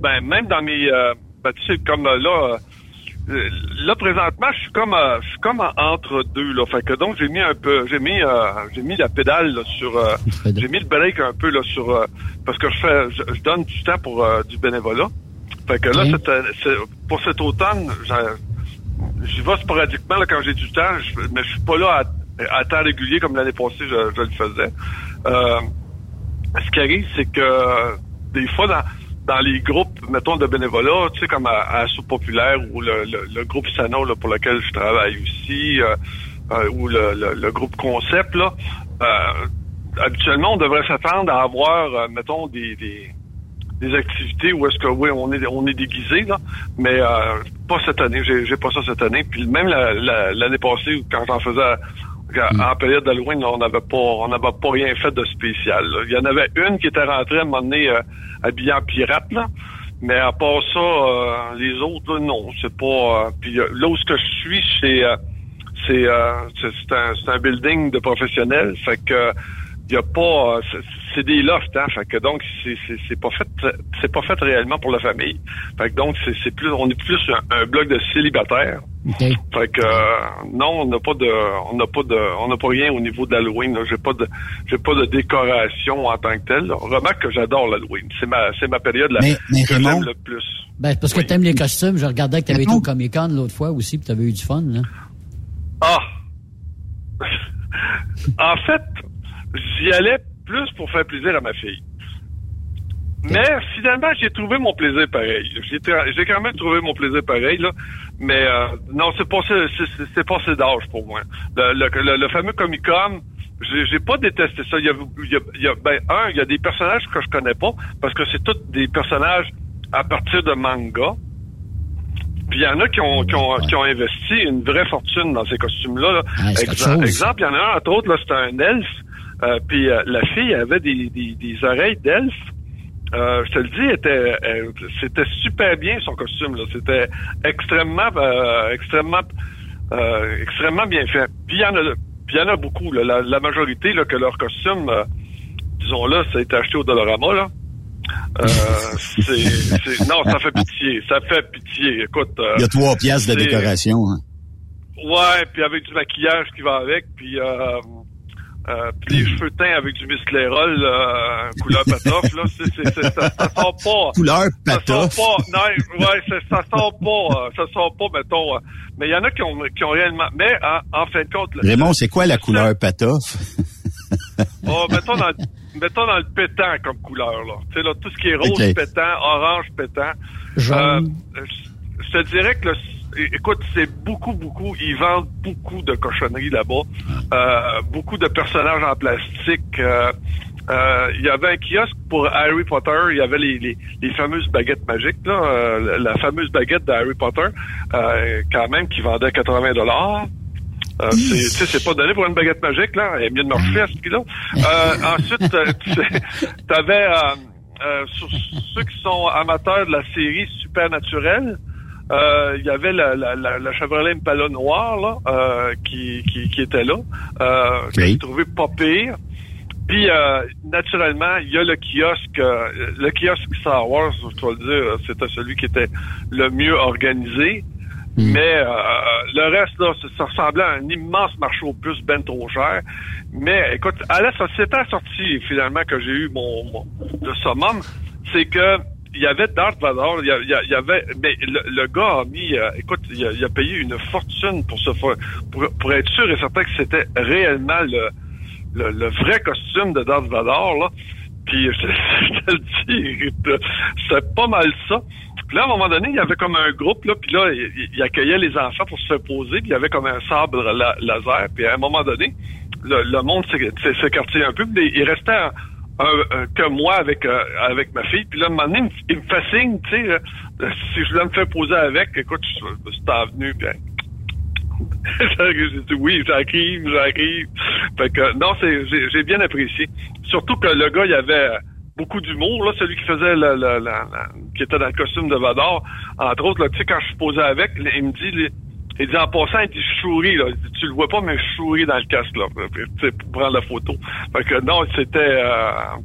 Ben, même dans mes. Euh, ben, tu sais, comme euh, là. Là, présentement, je suis comme, euh, je suis comme en- entre deux, là. Fait que donc, j'ai mis un peu, j'ai mis, euh, j'ai mis la pédale là, sur, euh, j'ai mis le break un peu là sur, euh, parce que je fais, je, je donne du temps pour euh, du bénévolat. Fait que là, Ok. cette, c'est- pour cet automne, j'y vais sporadiquement là, quand j'ai du temps, je- mais je suis pas là à, à temps régulier comme l'année passée, je, je le faisais. Euh, ce qui arrive, c'est que des fois, dans, dans les groupes, mettons, de bénévolat, tu sais, comme à, à Soupe Populaire ou le, le, le groupe Sano là, pour lequel je travaille aussi, euh, euh, ou le, le, groupe Concept, là, euh, habituellement, on devrait s'attendre à avoir, euh, mettons, des, des, des activités où est-ce que, oui, on est, on est déguisé, là, mais euh, pas cette année, j'ai, j'ai pas ça cette année. Puis même la- la- l'année passée, quand j'en faisais en période d'Halloween, on n'avait pas on n'avait pas rien fait de spécial. là. Il y en avait une qui était rentrée à un moment donné euh, habillée en pirate, là. Mais à part ça, euh, les autres, là, non, c'est pas. euh, puis euh, là où ce que je suis, c'est euh, c'est euh, c'est c'est un, c'est un building de professionnels. Fait que il y a pas. c'est- c'est des lofts, hein. Fait que donc c'est c'est c'est pas fait c'est pas fait réellement pour la famille. Fait que donc c'est c'est plus on est plus un, un bloc de célibataires. Fait que euh, non, on n'a pas de on n'a pas de on n'a pas rien au niveau d'Halloween. là. J'ai pas de j'ai pas de décoration en tant que telle. là. Remarque que j'adore l'Halloween. C'est ma c'est ma période la, Mais- mais que j'aime le plus. Ben, parce que Oui. t'aimes les costumes. Je regardais que t'avais été au Comic Con l'autre fois aussi, puis t'avais eu du fun, là. Ah! [laughs] en fait, j'y allais plus pour faire plaisir à ma fille. Mais finalement, j'ai trouvé mon plaisir pareil. J'ai quand même trouvé mon plaisir pareil, là. Mais euh, non, c'est pas c'est- c'est- c'est pas assez d'âge pour moi. Le, le, le- le fameux Comic Con, j'ai pas détesté ça. Il y a, il y a- il y a- ben un, il y a des personnages que je connais pas parce que c'est tous des personnages à partir de manga. Puis il y en a qui ont, qui ont, qui ont investi une vraie fortune dans ces costumes-là. là. Ah, Exemple, exemple, il y en a un, entre autres, là, c'était un elfe. Euh, puis euh, la fille avait des, des, des oreilles d'elfe. Euh, je te le dis, était, euh, c'était super bien son costume. Là. C'était extrêmement, euh, extrêmement, euh, extrêmement bien fait. Puis il y en a, puis il y en a beaucoup. Là. La, la majorité là, que leur costume, euh, disons là, ça a été acheté au Dollarama. Là. Euh, [laughs] c'est, c'est- non, ça fait pitié. Ça fait pitié. Écoute. euh, Il y a trois pièces de décoration. hein. Ouais, puis avec du maquillage qui va avec, puis euh, puis les cheveux teints avec du misclérol euh, couleur patoff, là, c'est, c'est, c'est- ça, ça sort pas. Couleur Ça sort patoff. pas. Non, ouais, c'est- ça sort pas. euh, ça sort pas, mettons. euh, mais il y en a qui ont, qui ont réellement. Mais en, en fin de compte, le- Raymond, c'est quoi la couleur patoff? Oh, mettons dans, le- mettons dans le pétant comme couleur, là. Tu sais, là, tout ce qui est rose Ok. pétant, orange pétant. Jaune. Euh, je- je te dirais que, le- écoute, c'est beaucoup, beaucoup, ils vendent beaucoup de cochonneries là-bas. Euh, beaucoup de personnages en plastique. euh, Euh, il y avait un kiosque pour Harry Potter. Il y avait les, les, les fameuses baguettes magiques, là, euh, la fameuse baguette de Harry Potter, euh, quand même, qui vendait 80 dollars. Euh, c'est, tu sais, c'est pas donné pour une baguette magique, là. Elle est mieux de marcher à ce prix-là. Euh, ensuite, euh, tu avais, euh, euh, sur ceux qui sont amateurs de la série Supernaturel, euh, il y avait la, la, la, la Chevrolet Impala noire, là, euh, qui, qui, qui était là, euh, que j'ai trouvé pas pire. Puis, euh, naturellement, il y a le kiosque, euh, le kiosque Star Wars, je dois le dire, c'était celui qui était le mieux organisé. Mais euh, le reste, là, ça, ressemblait à un immense marché aux puces ben trop cher. Mais écoute, à la société sortie finalement que j'ai eu mon, mon le summum, c'est que il y avait Darth Vader, il y, avait, mais le, gars a mis, euh, écoute, il a, payé une fortune pour se faire, pour, être sûr et certain que c'était réellement le, le, le vrai costume de Darth Vader, là. Puis [laughs] je, te le dis, c'est pas mal ça. Puis là, à un moment donné, il y avait comme un groupe, là, puis là, il, il accueillait les enfants pour se poser, puis il y avait comme un sabre la- laser, puis à un moment donné, le, le monde s'é- s'é- s'écartait un peu, puis il restait un- que moi avec euh, avec ma fille, puis là, un moment donné, il me, signe, tu sais, euh, si je voulais me faire poser avec, écoute, je, suis venu, puis [laughs] j'ai dit oui, j'arrive, j'arrive. Fait que non, c'est j'ai bien apprécié. Surtout que le gars, il avait beaucoup d'humour, là, celui qui faisait le, qui était dans le costume de Vador. Entre autres, là, tu sais, quand je suis posé avec, il me dit, il, dit en passant, il dit je souris, là. Il dit, tu le vois pas, mais je souris dans le casque, là. Pour prendre la photo. Fait que non, c'était euh,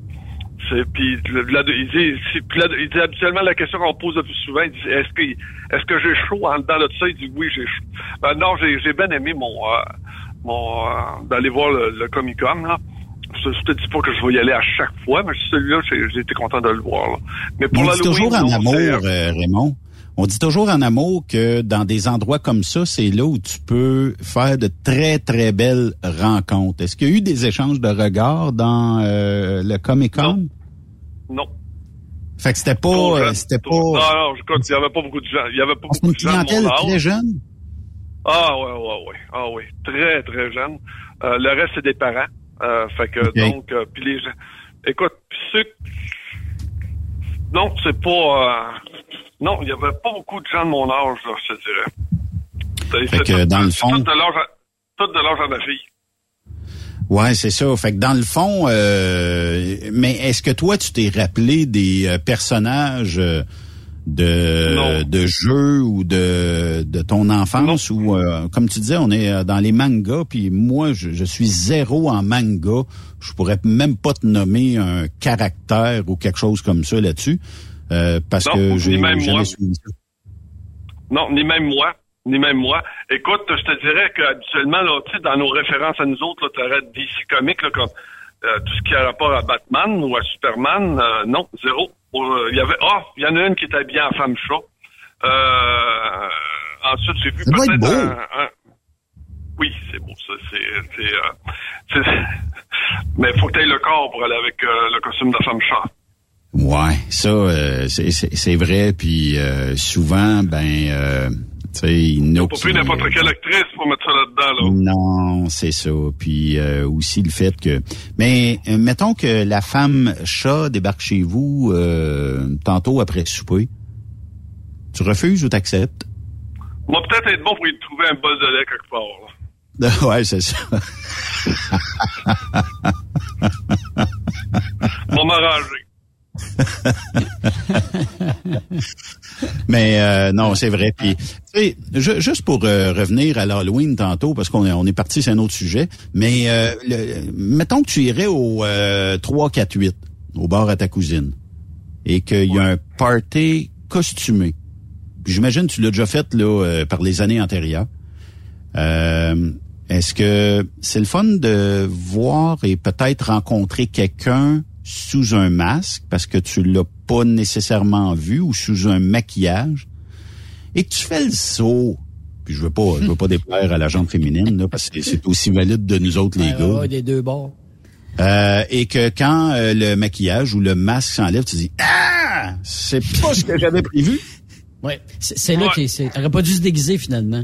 puis là, il dit puis là, il dit habituellement la question qu'on pose le plus souvent, il dit est-ce que est-ce que j'ai chaud en dedans de ça? Il dit oui j'ai chaud. Ben non j'ai bien aimé mon euh, mon euh, d'aller voir le, le Comic Con là. Je, je te dis pas que je vais y aller à chaque fois, mais celui-là j'ai été content de le voir. Là. Mais pour l'Halloween, toujours en amour, euh, euh, Raymond. On dit toujours en amour que dans des endroits comme ça, c'est là où tu peux faire de très, très belles rencontres. Est-ce qu'il y a eu des échanges de regards dans euh, le Comic-Con? non. Fait que c'était pas... Euh, C'était pas... Non non, je compte, il y avait pas beaucoup de gens. Il y avait pas beaucoup une de gens mon clientèle très jeune? Ah ouais, ouais, ouais. Ah oui. Très, très jeune. Euh, le reste, c'est des parents. Euh, fait que donc, euh, puis les gens. Écoute, ceux. Non, c'est pas. Non, il y avait pas beaucoup de gens de mon âge, là, je te dirais. Fait que tout- dans le fond- Tout de l'âge à- ma fille. Ouais, c'est ça. Fait que dans le fond, euh, mais est-ce que toi, tu t'es rappelé des euh, personnages euh, de de jeux ou de de ton enfance ou euh, comme tu disais, on est dans les mangas, puis moi, je, je suis zéro en manga. Je pourrais même pas te nommer un caractère ou quelque chose comme ça là-dessus, euh, parce Non, que ni j'ai jamais moi. suivi ça. Non, ni même moi. Ni même moi. Écoute, je te dirais qu'habituellement, là, tu sais, dans nos références à nous autres, tu aurais DC Comics, là, comme euh, tout ce qui a rapport à Batman ou à Superman, euh, non, zéro. Euh, Il y avait, ah, il y en a une qui est habillée en femme chat. Euh, ensuite, j'ai vu peut-être un, un- Oui, c'est beau, ça. C'est, c'est, euh, [laughs] Mais faut que tu aies le corps pour aller avec euh, le costume de femme chat. Ouais, ça euh, c'est- vrai. Puis euh, souvent, ben, euh, tu sais, il y en a Pas pris n'importe quelle actrice pour mettre ça là-dedans, là. Non, c'est ça. Puis euh, aussi le fait que, mais euh, mettons que la femme chat débarque chez vous euh, tantôt après souper, tu refuses ou t'acceptes? Moi, peut-être être bon pour y trouver un bol de lait quelque part, là. [laughs] Ouais, c'est ça. Bon m'arranger. [laughs] Mais euh, non, c'est vrai. Puis, juste pour euh, revenir à l'Halloween tantôt, parce qu'on est, on est parti, c'est un autre sujet. Mais euh, mettons que tu irais au euh, 3-4-8, au bar à ta cousine, et qu'il y a un party costumé. Puis j'imagine tu l'as déjà fait là euh, par les années antérieures. Euh, Est-ce que c'est le fun de voir et peut-être rencontrer quelqu'un sous un masque parce que tu l'as pas nécessairement vu ou sous un maquillage et que tu fais le saut. Puis je veux pas, je veux pas déplaire à la jambe féminine là, parce que c'est aussi valide de nous autres les Ouais, ouais, gars. ouais, des deux bords. Euh, et que quand euh, le maquillage ou le masque s'enlève, tu dis ah, c'est pas ce que j'avais prévu. Ouais, c'est là que c'est. T'aurais pas dû se déguiser finalement.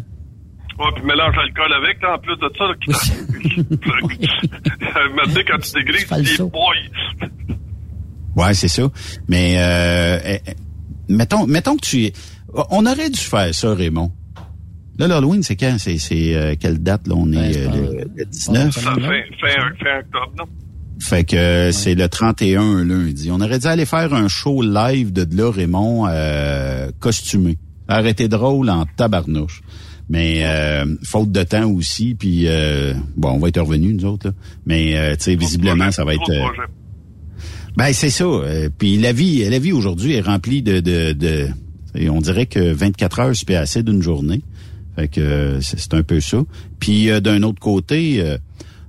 Ouais, puis mélange l'alcool avec, là, en plus de ça. Là, qui... Maintenant, [laughs] [laughs] quand tu dégrises, tu dis, boy. Ouais, c'est ça. Mais, euh, eh, eh, mettons, mettons que tu... On aurait dû faire ça, Raymond. Là, l'Halloween, c'est quand? C'est, c'est euh, quelle date, là? On Ben, est c'est euh, le, le 19? Ça fait fin, fin octobre, non? Fait que euh, c'est le 31 lundi. On aurait dû aller faire un show live de là, Raymond, euh, costumé. Arrêter drôle en tabarnouche. Mais euh, faute de temps aussi, puis euh, bon, on va être revenus, nous autres, là. Mais euh, tu sais, visiblement, ça va être. Euh, ben c'est ça. Euh, puis la vie, la vie aujourd'hui est remplie de, de, de et on dirait que 24 heures c'est pas assez d'une journée. Fait que c'est un peu ça. Puis euh, d'un autre côté, euh,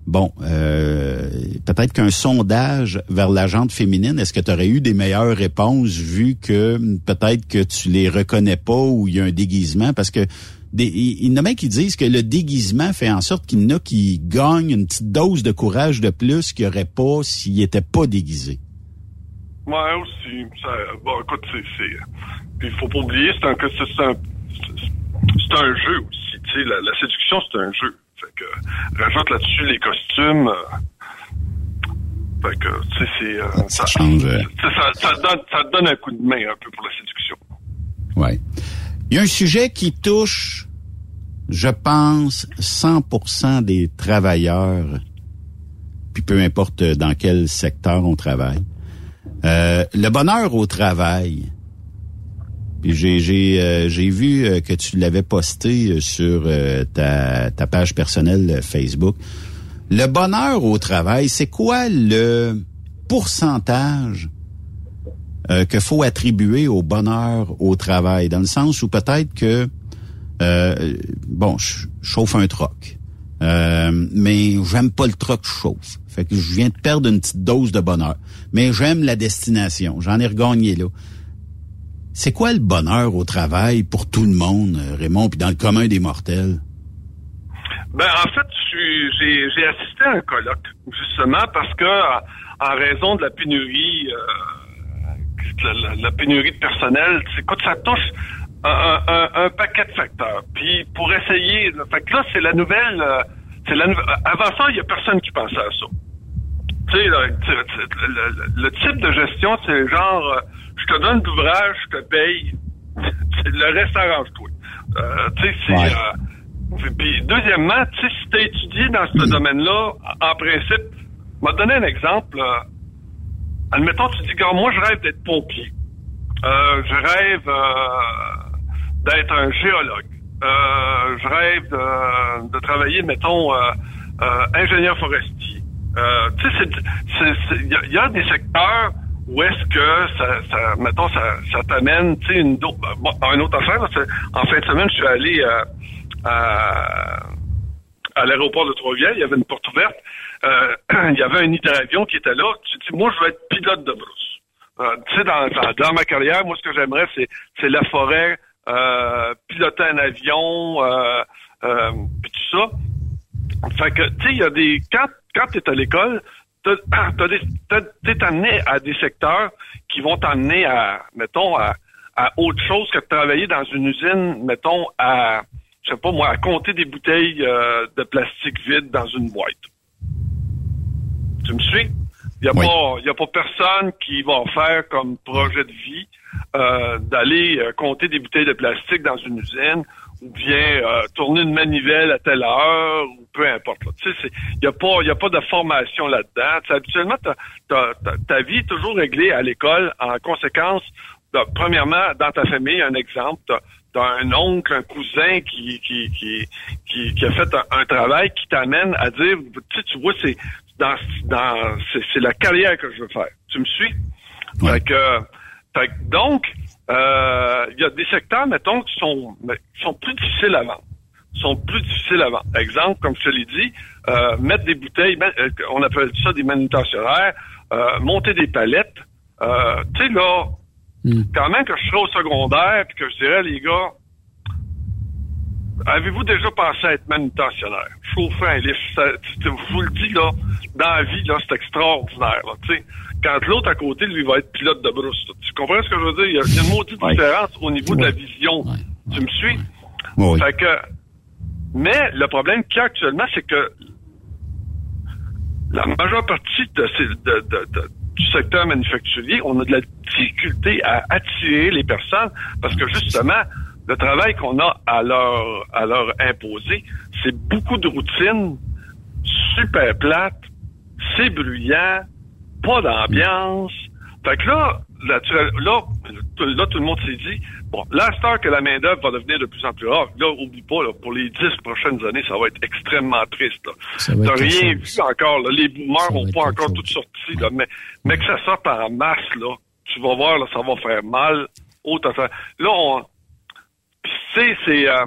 bon, euh, peut-être qu'un sondage vers la gente féminine, est-ce que tu aurais eu des meilleures réponses vu que peut-être que tu les reconnais pas ou il y a un déguisement? Parce que des, il il y en a même qui disent que le déguisement fait en sorte qu'il y en a qui gagnent une petite dose de courage de plus qu'il n'y aurait pas s'il n'était pas déguisé. Ouais, aussi. Ça, bon, écoute, c'est, il faut pas oublier, c'est un, c'est, un, c'est- c'est un jeu aussi. Tu sais, la, la séduction, c'est un jeu. Fait que, rajoute là-dessus les costumes. euh, fait que, tu sais, c'est, euh, Ça change, euh. ça donne, ça donne un coup de main un peu pour la séduction. Ouais. Il y a un sujet qui touche, je pense, 100% des travailleurs, puis peu importe dans quel secteur on travaille. Euh, le bonheur au travail. Puis j'ai j'ai euh, vu euh, que tu l'avais posté euh, sur ta ta page personnelle Facebook. Le bonheur au travail, c'est quoi le pourcentage euh, que faut attribuer au bonheur au travail, dans le sens où peut-être que euh, bon, je chauffe un troc, euh, mais j'aime pas le troc je chauffe. Fait que je viens de perdre une petite dose de bonheur, mais j'aime la destination. J'en ai regagné là. C'est quoi le bonheur au travail pour tout le monde, euh, Raymond, puis dans le commun des mortels? Ben, en fait, j'ai, assisté à un colloque, justement, parce que, en raison de la pénurie, euh, la, la- la pénurie de personnel, écoute, ça touche un, un- un paquet de facteurs. Puis, pour essayer, là, fait que là, c'est la nouvelle, euh, c'est la nouvelle, avant ça, il y a personne qui pensait à ça. Tu sais, le, type de gestion, c'est genre, euh, je te donne l'ouvrage, je te paye, [laughs] le reste arrange-toi. Euh, tu sais, c'est... Ouais. euh, puis- deuxièmement, tu sais, si tu étudié dans ce domaine-là, en principe, m'a donné un exemple. Admettons, tu dis, gars, moi, je rêve d'être pompier. Euh, je rêve euh, d'être un géologue. Euh, je rêve de, de travailler, mettons, euh, euh, ingénieur forestier. Euh, tu sais, il y, a- des secteurs où est-ce que ça, ça mettons, ça, ça t'amène, tu sais, une do- bon, une autre affaire. en fin de semaine, je suis allé à, à l'aéroport de Trois-Rivières, il y avait une porte ouverte. Euh, [clears throat] il y avait un hydravion qui était là. Tu dis, moi, je veux être pilote de brousse. Euh, tu sais, dans, dans, ma carrière, moi, ce que j'aimerais, c'est, c'est la forêt, euh, piloter un avion, euh, euh, puis tout ça. Fait que, tu sais, il y a des... Quand, quand tu es à l'école, [clears throat] t'es amené à des secteurs qui vont t'amener à, mettons, à, à autre chose que de travailler dans une usine, mettons, à, je sais pas moi, à compter des bouteilles euh, de plastique vide dans une boîte. Tu me suis? Il n'y a, Oui. pas- y a pas personne qui va faire comme projet de vie euh, d'aller euh, compter des bouteilles de plastique dans une usine ou bien euh, tourner une manivelle à telle heure ou peu importe. là. Tu sais, il n'y a, pas- y a pas de formation là-dedans. Habituellement, t'as- t'as- t'as- ta vie est toujours réglée à l'école. En conséquence, ben, premièrement, dans ta famille, un exemple, tu as, un oncle, un cousin qui, qui, qui, qui, qui a fait un, un travail qui t'amène à dire, tu vois, c'est dans, dans c'est, c'est la carrière que je veux faire. Tu me suis? Ouais. Fait que, fait donc, euh, il y a des secteurs, mettons, qui sont, mais, qui sont plus difficiles à vendre. Sont plus difficiles à vendre. Exemple, comme je te l'ai dit, euh, mettre des bouteilles, ben, euh, on appelle ça des manutentionnaires, euh, monter des palettes. Euh, tu sais, là, Hmm. quand même que je serais au secondaire puis que je dirais, les gars, avez-vous déjà pensé à être manutentionnaire? Tu- je vous le dis, là, dans la vie, là, c'est extraordinaire, là, tu sais. Quand l'autre à côté, lui, va être pilote de brousse. Tu comprends ce que je veux dire? Il y a, une maudite Ouais. différence au niveau de la vision. Ouais. Tu me suis? Oui. Fait que, Mais le problème qu'il y a actuellement, c'est que la majeure partie de ces, de, de, de, du secteur manufacturier, on a de la difficulté à attirer les personnes parce que justement, le travail qu'on a à leur, à leur imposer, c'est beaucoup de routine, super plate, c'est bruyant, pas d'ambiance. Fait que là, là, là, là, tout le monde s'est dit, bon, là, que la main-d'œuvre va devenir de plus en plus rare, là, oublie pas, là, pour les dix prochaines années, ça va être extrêmement triste. T'as rien vu encore, là, les boomers n'ont pas encore tout sorti, là, mais, mais que ça sorte en masse, là, tu vas voir, là, ça va faire mal. Autant Là, on, c'est, c'est, euh,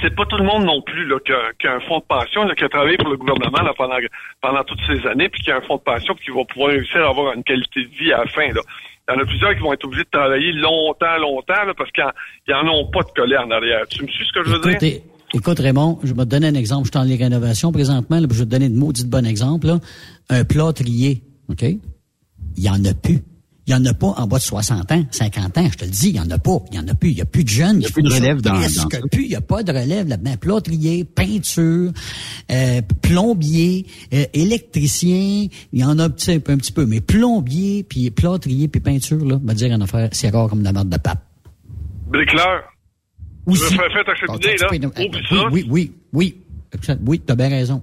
c'est pas tout le monde non plus là, qui, a, un fonds de pension, là, qui a travaillé pour le gouvernement là, pendant, pendant toutes ces années, puis qui a un fonds de pension, puis qui va pouvoir réussir à avoir une qualité de vie à la fin. Là. Il y en a plusieurs qui vont être obligés de travailler longtemps, longtemps, là, parce qu'ils n'en ont pas de collet en arrière. Tu me suis ce que je veux dire? Écoute, Raymond, je vais te donner un exemple. Je suis en les rénovations présentement, là, je vais te donner de maudits bon exemple. Là. Un plâtrier, OK? Il y en a plus. Il n'y en a pas en bas de 60 ans, 50 ans, je te le dis, il n'y en a pas. Il n'y en a plus. Il n'y a plus de jeunes. Il n'y a plus de relève dans, dans plus. Il n'y a pas de relève là-dedans. Plâtrier, peinture, euh, plombier, euh, électricien, il y en a un petit, un petit peu. Mais plombier, puis plâtrier, puis peinture, là, on va dire en affaire, c'est rare comme de la merde de pape. Tu cheminée, là? Oui, oui, oui, oui. Oui, t'as bien raison.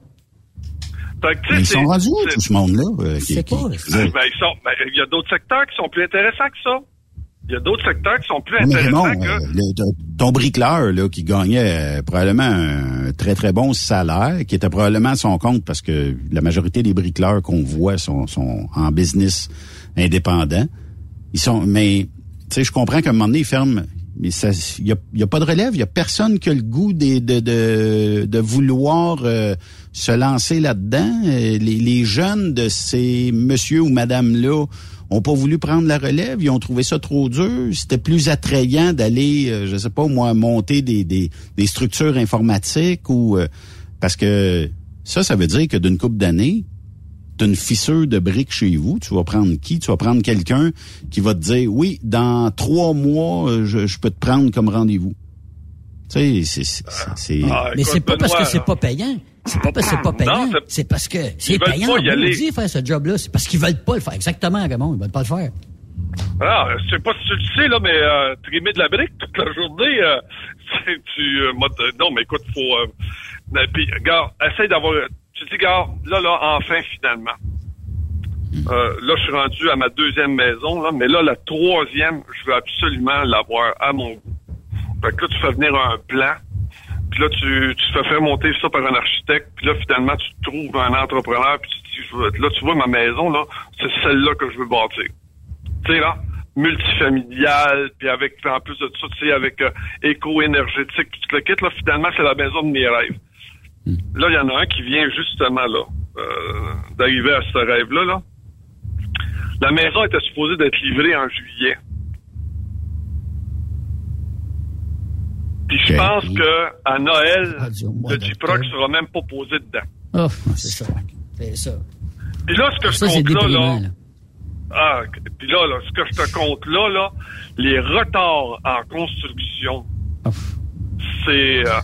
Fait que, ils sont rendus où, tout ce monde-là? Euh, qui, pas. Ben, ils sont, ben, il y a d'autres secteurs qui sont plus intéressants que ça. Il y a d'autres secteurs qui sont plus intéressants mais non, que... Euh, le, ton bricoleur, là, qui gagnait euh, probablement un très, très bon salaire, qui était probablement à son compte parce que la majorité des bricoleurs qu'on voit sont, sont en business indépendant. Ils sont, mais, tu sais, je comprends qu'à un moment donné, ils ferment, mais ça, il y a, y a, pas de relève, il y a personne qui a le goût de, de, de, de vouloir euh, se lancer là-dedans. Euh, les, les, jeunes de ces monsieur ou madame là ont pas voulu prendre la relève, ils ont trouvé ça trop dur. C'était plus attrayant d'aller, euh, je sais pas moi, monter des, des, des structures informatiques ou parce que ça, ça veut dire que d'une couple d'années, une fissure de briques chez vous, tu vas prendre qui? Tu vas prendre quelqu'un qui va te dire, oui, dans trois mois, euh, je, peux te prendre comme rendez-vous. Tu sais, c'est... Ah, Mais c'est pas parce que c'est pas payant. C'est pas parce que c'est pas payant. C'est parce que c'est payant. Pas y aller. Dit faire ce job-là. C'est parce qu'ils veulent pas le faire. Exactement, Raymond. Ils veulent pas le faire. Ah, je sais pas si tu le sais, là, mais euh, trimer de la brique toute la journée, euh, [laughs] tu... Euh, non, mais écoute, faut... Euh, puis, regarde, essaye d'avoir tu dis, gars, là, là, enfin, finalement. Euh, là, je suis rendu à ma deuxième maison, là, mais là, la troisième, je veux absolument l'avoir à mon goût. Fait que là, tu fais venir un plan, puis là, tu, tu fais faire monter ça par un architecte, puis là, finalement, tu trouves un entrepreneur, puis tu je là, tu vois, ma maison, là, c'est celle-là que je veux bâtir. Tu sais, là, multifamiliale, puis avec, en plus de ça, tu sais, avec euh, éco-énergétique, tu te le quittes, là, finalement, c'est la maison de mes rêves. Là, il y en a un qui vient justement là, euh, d'arriver à ce rêve-là. Là. La maison était supposée d'être livrée en juillet. Puis je pense que à Noël, ah, le J-Proc sera même pas posé dedans. Oh, c'est ça. C'est ça. Puis là, ce que je compte là, là, Ah, puis là, là, ce que je te compte là, là, les retards en construction, c'est... Euh,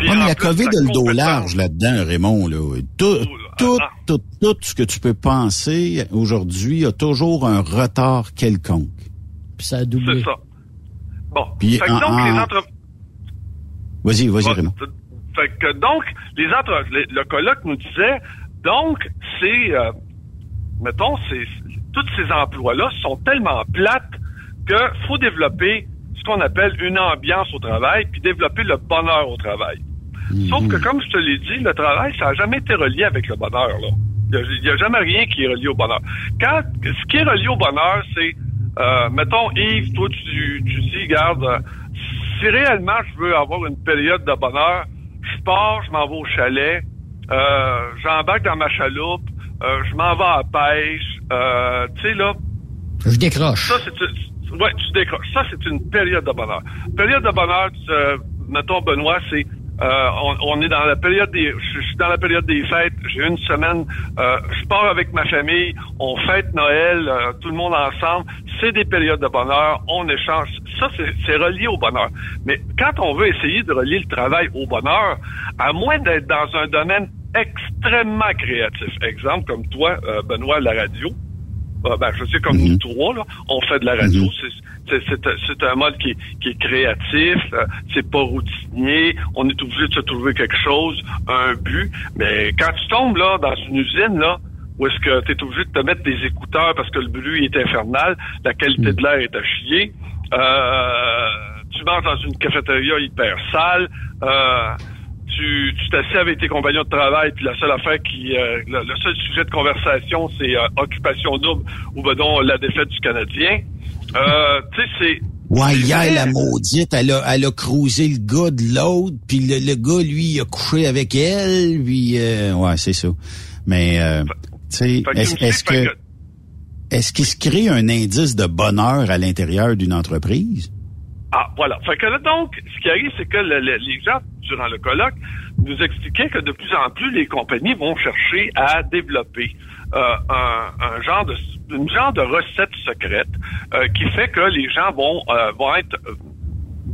ah, mais la COVID a le dos large là-dedans, Raymond. Là. Tout, tout, tout, tout ce que tu peux penser aujourd'hui a toujours un retard quelconque. Puis ça a doublé. C'est ça. Bon. Puis, fait donc, les entre... Vas-y, vas-y, Raymond. Fait que donc, les entre... le colloque nous disait, donc, c'est, euh, mettons, c'est, tous ces emplois-là sont tellement plates que faut développer qu'on appelle une ambiance au travail, puis développer le bonheur au travail. Sauf que, comme je te l'ai dit, le travail, ça n'a jamais été relié avec le bonheur. Là. Il n'y a, jamais rien qui est relié au bonheur. Quand ce qui est relié au bonheur, c'est, euh, mettons, Yves, toi, tu, tu dis, garde, si réellement je veux avoir une période de bonheur, je pars, je m'en vais au chalet, euh, j'embarque dans ma chaloupe, euh, je m'en vais à la pêche, euh, tu sais, là. Je décroche. Ça, c'est Ouais, tu décroches. Ça, c'est une période de bonheur. Période de bonheur, euh, mettons, Benoît, c'est euh, on, est dans la période des, je suis dans la période des fêtes. J'ai une semaine, euh, je pars avec ma famille, on fête Noël, euh, tout le monde ensemble. c'est des périodes de bonheur, on échange. Ça, c'est relié au bonheur. Mais quand on veut essayer de relier le travail au bonheur, à moins d'être dans un domaine extrêmement créatif, exemple comme toi, euh, Benoît, la radio, ben, je sais comme nous mhm. trois, là, on fait de la radio. Mhm. C'est un mode qui, est créatif, euh, c'est pas routinier, on est obligé de se trouver quelque chose, un but. Mais quand tu tombes là dans une usine, là, où est-ce que tu es obligé de te mettre des écouteurs parce que le bruit est infernal, la qualité de l'air est à chier. Euh, tu manges dans une cafétéria hyper sale. Euh, tu t'assieds avec tes compagnons de travail, puis la seule affaire qui, euh, le, seul sujet de conversation, c'est occupation double ou ben non la défaite du Canadien. tu sais, c'est Ouais, hier, la maudite, elle a, elle a cruisé le gars de l'autre, puis le, gars, lui, il a couché avec elle, puis ouais, c'est ça. Mais est-ce que est-ce qu'il se crée un indice de bonheur à l'intérieur d'une entreprise? Ah, voilà. Fait que là, donc, ce qui arrive, c'est que les gens, durant le colloque, nous expliquaient que de plus en plus, les compagnies vont chercher à développer euh, un, genre de une genre de recette secrète euh, qui fait que les gens vont euh, vont être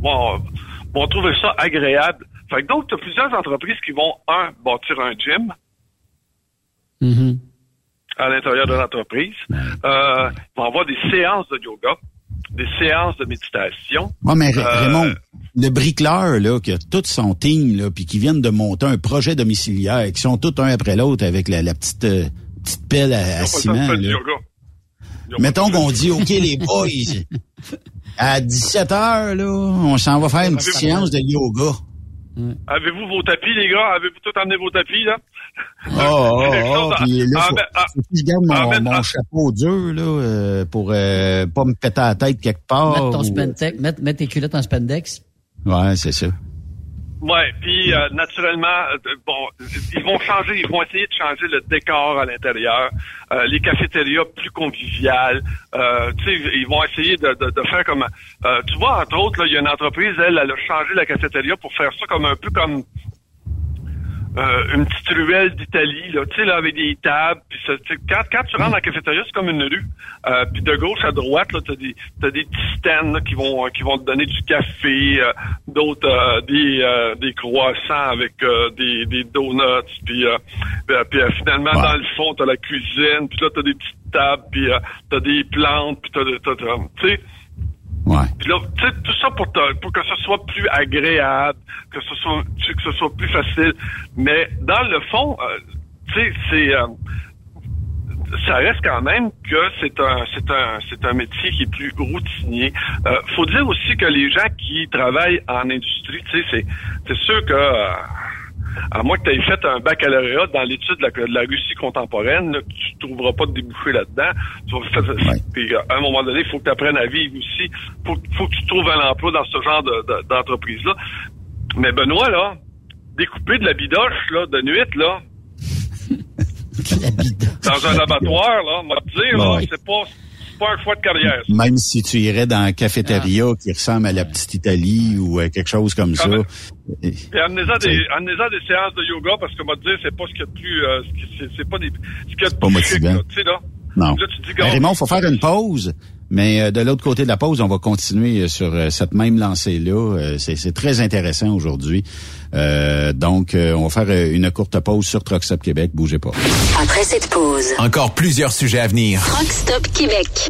vont, vont trouver ça agréable. Fait que donc, tu as plusieurs entreprises qui vont, un, bâtir un gym. Mm-hmm à l'intérieur de l'entreprise. Euh, vont avoir des séances de yoga, des séances de méditation. Moi, mais euh, Raymond, le bricoleur là, qui a tout son team, là, puis qui viennent de monter un projet domiciliaire, qui sont tous un après l'autre avec la, petite, euh, petite pelle à, ciment. Mettons qu'on dit, OK, les [laughs] boys, à 17 heures, là, on s'en va faire une petite séance de yoga. Avez-vous vos tapis, les gars? Avez-vous tout amené vos tapis, là? Oh, oh, oh, puis là, faut, que je garde mon, mon chapeau dur, là, euh, pour euh, pas me péter la tête quelque part. Mettre ton spandex, mettre, mettre tes culottes en spandex. Ouais, c'est ça. Ouais, puis euh, naturellement, bon, ils vont changer, ils vont essayer de changer le décor à l'intérieur, les cafétérias plus conviviales. tu sais, ils vont essayer de, de, de faire comme, tu vois, entre autres, il y a une entreprise, elle, elle a changé la cafétéria pour faire ça comme un peu comme euh, une petite ruelle d'Italie, là, tu sais, là, avec des tables. Puis quand, quand tu rentres dans la cafétéria, c'est comme une rue. Euh, puis de gauche à droite, là, t'as des t'as des petits stands qui vont qui vont te donner du café, euh, d'autres euh, des des croissants avec des des donuts. Puis puis finalement dans le fond t'as la cuisine. Puis là t'as des petites tables. Puis t'as des plantes. Puis t'as, t'as, tu sais Ouais. Là, tout ça pour, pour que ce soit plus agréable, que ce soit que ce soit plus facile. Mais dans le fond, euh, c'est euh, ça reste quand même que c'est un c'est un c'est un métier qui est plus routinier. Euh, faut dire aussi que les gens qui travaillent en industrie, c'est c'est sûr que euh, à moins que tu aies fait un baccalauréat dans l'étude de la, Russie contemporaine, tu tu trouveras pas de débouché là-dedans. Puis à un moment donné, il faut que tu apprennes à vivre aussi. Faut, faut que tu trouves un emploi dans ce genre d'entreprise-là. Mais Benoît, là, découper de la bidoche, là, de nuit, là. [laughs] dans un abattoir, là, on va te dire, là, c'est pas pas de carrière. Même si tu irais dans un cafétéria qui ressemble à la petite Italie ou à quelque chose comme ça. Et amenez-en des, amenez des séances de yoga parce que moi dire, c'est pas ce qu'il y a de plus, euh, c'est pas des, ce a de plus motivant. tu sais, là. Non. Là, tu dis, ben, Raymond, faut faire une pause. Mais euh, de l'autre côté de la pause, on va continuer euh, sur cette même lancée-là. c'est très intéressant aujourd'hui. donc, on va faire une courte pause sur Truck Stop Québec. Bougez pas. Après cette pause, encore plusieurs sujets à venir. Truck Stop Québec.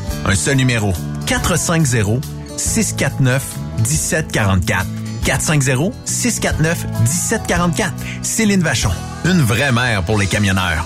Un seul numéro. 450 649 1744. 450 649 1744. Céline Vachon. Une vraie mère pour les camionneurs.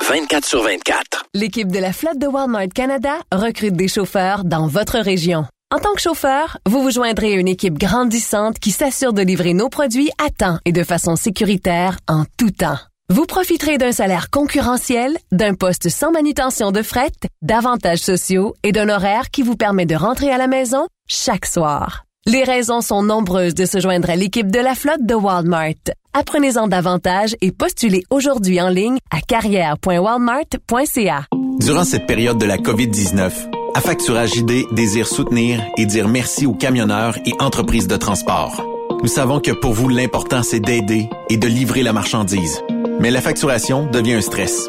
24 sur 24. L'équipe de la flotte de Walmart Canada recrute des chauffeurs dans votre région. En tant que chauffeur, vous vous joindrez à une équipe grandissante qui s'assure de livrer nos produits à temps et de façon sécuritaire en tout temps. Vous profiterez d'un salaire concurrentiel, d'un poste sans manutention de fret, d'avantages sociaux et d'un horaire qui vous permet de rentrer à la maison chaque soir. Les raisons sont nombreuses de se joindre à l'équipe de la flotte de Walmart. Apprenez-en davantage et postulez aujourd'hui en ligne à carrière.walmart.ca. Durant cette période de la COVID-19, Affacturage ID désire soutenir et dire merci aux camionneurs et entreprises de transport. Nous savons que pour vous, l'important, c'est d'aider et de livrer la marchandise. Mais la facturation devient un stress.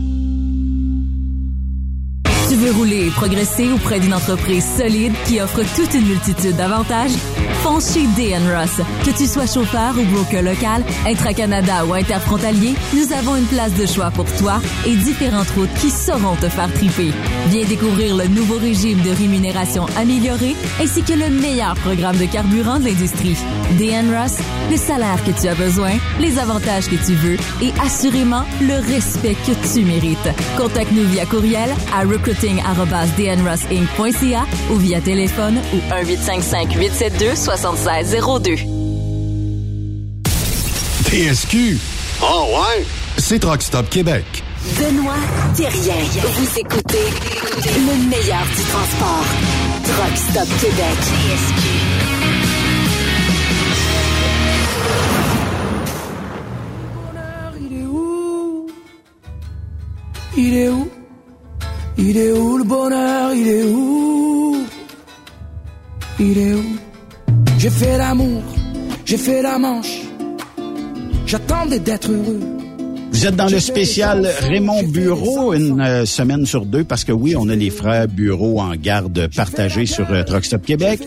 Veux rouler et progresser auprès d'une entreprise solide qui offre toute une multitude d'avantages? Fonce chez DN Ross. Que tu sois chauffeur ou broker local, intra-Canada ou interfrontalier, nous avons une place de choix pour toi et différentes routes qui sauront te faire triper. Viens découvrir le nouveau régime de rémunération amélioré ainsi que le meilleur programme de carburant de l'industrie. DN Ross, le salaire que tu as besoin, les avantages que tu veux et assurément le respect que tu mérites. Contacte-nous via courriel à recruiting@dnrossinc.ca ou via téléphone ou 1 872 7602. TSQ. Oh ouais? C'est Truck Stop Québec. Benoît Thérien. Vous écoutez le meilleur du transport. Truck Stop Québec. Il est où? Il est où le bonheur? Il est où? Il est où? J'ai fait l'amour, j'ai fait la manche. J'attendais d'être heureux. Vous êtes dans le spécial Raymond Bureau une euh, semaine sur deux parce que oui, on a les frères Bureau en garde partagée sur euh, Truck Stop Québec.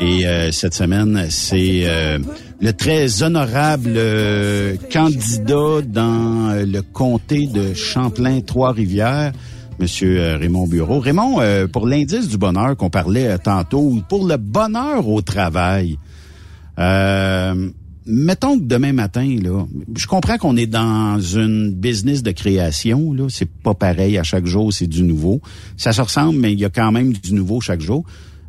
et euh, cette semaine, c'est euh, le très honorable euh, candidat dans le comté de Champlain-Trois-Rivières, Monsieur Raymond Bureau. Raymond, euh, pour l'indice du bonheur qu'on parlait euh, tantôt, ou pour le bonheur au travail, euh, mettons que demain matin, là, je comprends qu'on est dans une business de création, là. C'est pas pareil à chaque jour, c'est du nouveau. Ça se ressemble, mais il y a quand même du nouveau chaque jour.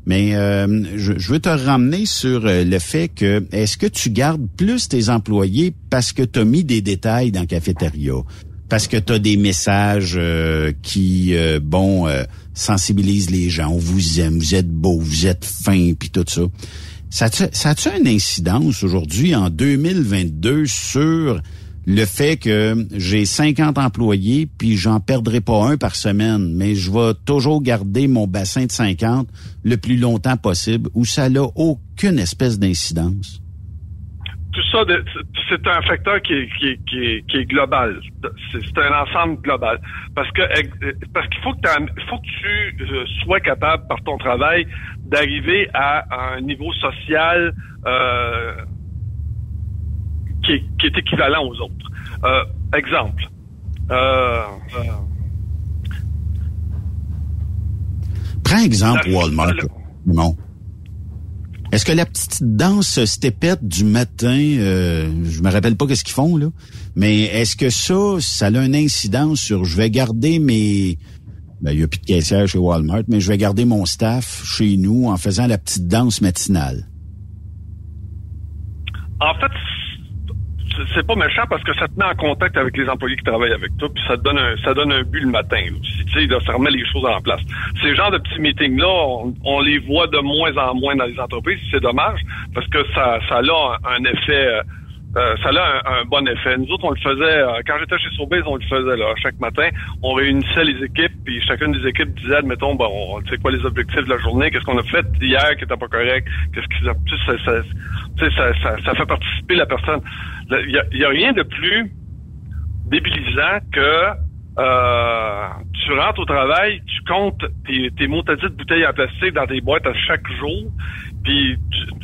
Mais je, je, veux te ramener sur le fait que est-ce que tu gardes plus tes employés parce que tu as mis des détails dans la cafétéria, parce que tu as des messages euh, qui, bon, sensibilisent les gens, on vous aime, vous êtes beau, vous êtes fin, puis tout ça. Ça a-tu une incidence aujourd'hui, en 2022, sur le fait que j'ai 50 employés, puis j'en perdrai pas un par semaine, mais je vais toujours garder mon bassin de 50 le plus longtemps possible, où ça n'a aucune espèce d'incidence? Tout ça, c'est un facteur qui est, qui est, global. C'est un ensemble global. Parce que parce qu'il faut que, faut que tu euh, sois capable, par ton travail, d'arriver à un niveau social euh, qui, est, équivalent aux autres. Euh, exemple. Euh, Prends exemple Walmart. Non. Est-ce que la petite danse stépette du matin, je me rappelle pas qu'est-ce qu'ils font là, mais est-ce que ça, ça a une incidence sur je vais garder mes ben, il n'y a plus de caissière chez Walmart, mais je vais garder mon staff chez nous en faisant la petite danse matinale? C'est pas méchant parce que ça te met en contact avec les employés qui travaillent avec toi, puis ça te donne un, ça donne un but le matin. Aussi, tu sais, ça remet les choses en place. Ces genres de petits meetings-là, on, les voit de moins en moins dans les entreprises. C'est dommage parce que ça, ça a un effet euh, euh, ça a un, bon effet. Nous autres, on le faisait, euh, quand j'étais chez Sobeys, on le faisait là. Chaque matin, on réunissait les équipes, puis chacune des équipes disait, admettons, bon, on sait quoi les objectifs de la journée, qu'est-ce qu'on a fait hier qui était pas correct, qu'est-ce qui ça, ça, ça, ça fait participer la personne. Il y a, rien de plus débilisant que euh, tu rentres au travail, tu comptes tes, tes de bouteilles en plastique dans tes boîtes à chaque jour, puis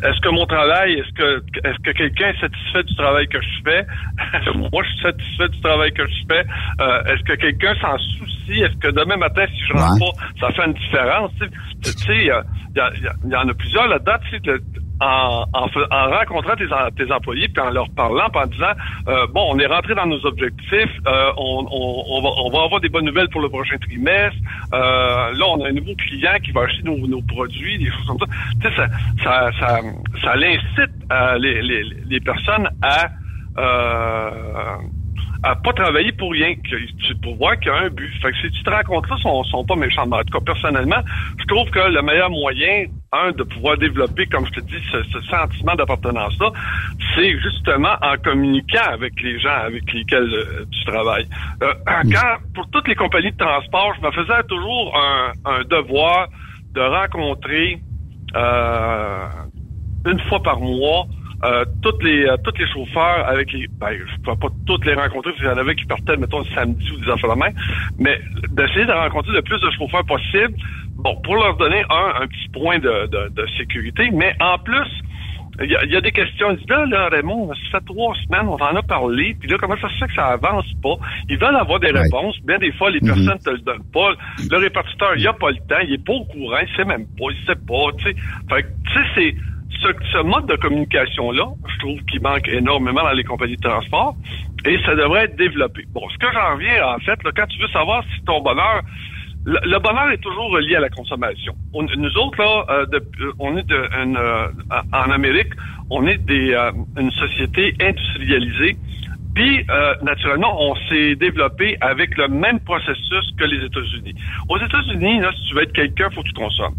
est-ce que mon travail, est-ce que est-ce que quelqu'un est satisfait du travail que je fais? [laughs] Moi, je suis satisfait du travail que je fais. Euh, est-ce que quelqu'un s'en soucie? Est-ce que demain matin, si je rentre pas, ça fait une différence? Tu sais, il y, y, en a plusieurs là-dedans. Sais, en, en, rencontrant tes, tes, employés puis en leur parlant, en disant euh, bon, on est rentré dans nos objectifs, euh, on, on, va, on, va, avoir des bonnes nouvelles pour le prochain trimestre. Euh, là, on a un nouveau client qui va acheter nos, nos produits, des choses comme ça. Tu sais, ça, ça, ça, ça l'incite les, les, les, personnes à à pas travailler pour rien, pour voir qu'il y a un but. Fait que ces petites rencontres-là sont, sont pas méchantes. En tout cas, personnellement, je trouve que le meilleur moyen, un, de pouvoir développer, comme je te dis, ce, sentiment d'appartenance-là, c'est justement en communiquant avec les gens avec lesquels euh, tu travailles. Euh, [clears throat] quand, pour toutes les compagnies de transport, je me faisais toujours un, un devoir de rencontrer euh, une fois par mois euh, toutes les euh, tous les chauffeurs avec les ben, je peux pas toutes les rencontrer parce qu'il y en avait qui partaient mettons samedi ou des affaires de main, mais d'essayer de rencontrer le plus de chauffeurs possible bon pour leur donner un un petit point de, de, sécurité mais en plus il y, a, des questions. Ils disent, là, là, Raymond, ça fait trois semaines, on en a parlé, puis là, comment ça se fait que ça avance pas? Ils veulent avoir des réponses. Bien des fois, les mhm. personnes te le donnent pas. Le répartiteur, il a pas le temps, il est pas au courant, il sait même pas, il sait pas, tu sais. Fait que, tu sais, c'est ce, mode de communication-là, je trouve qu'il manque énormément dans les compagnies de transport et ça devrait être développé. Bon, ce que j'en viens, en fait, là, quand tu veux savoir si ton bonheur le, bonheur est toujours relié à la consommation. nous autres, là, euh, euh, on est de, euh, en Amérique, on est une société industrialisée. Puis, naturellement, on s'est développé avec le même processus que les États-Unis. Aux États-Unis, si tu veux être quelqu'un, faut que tu consommes.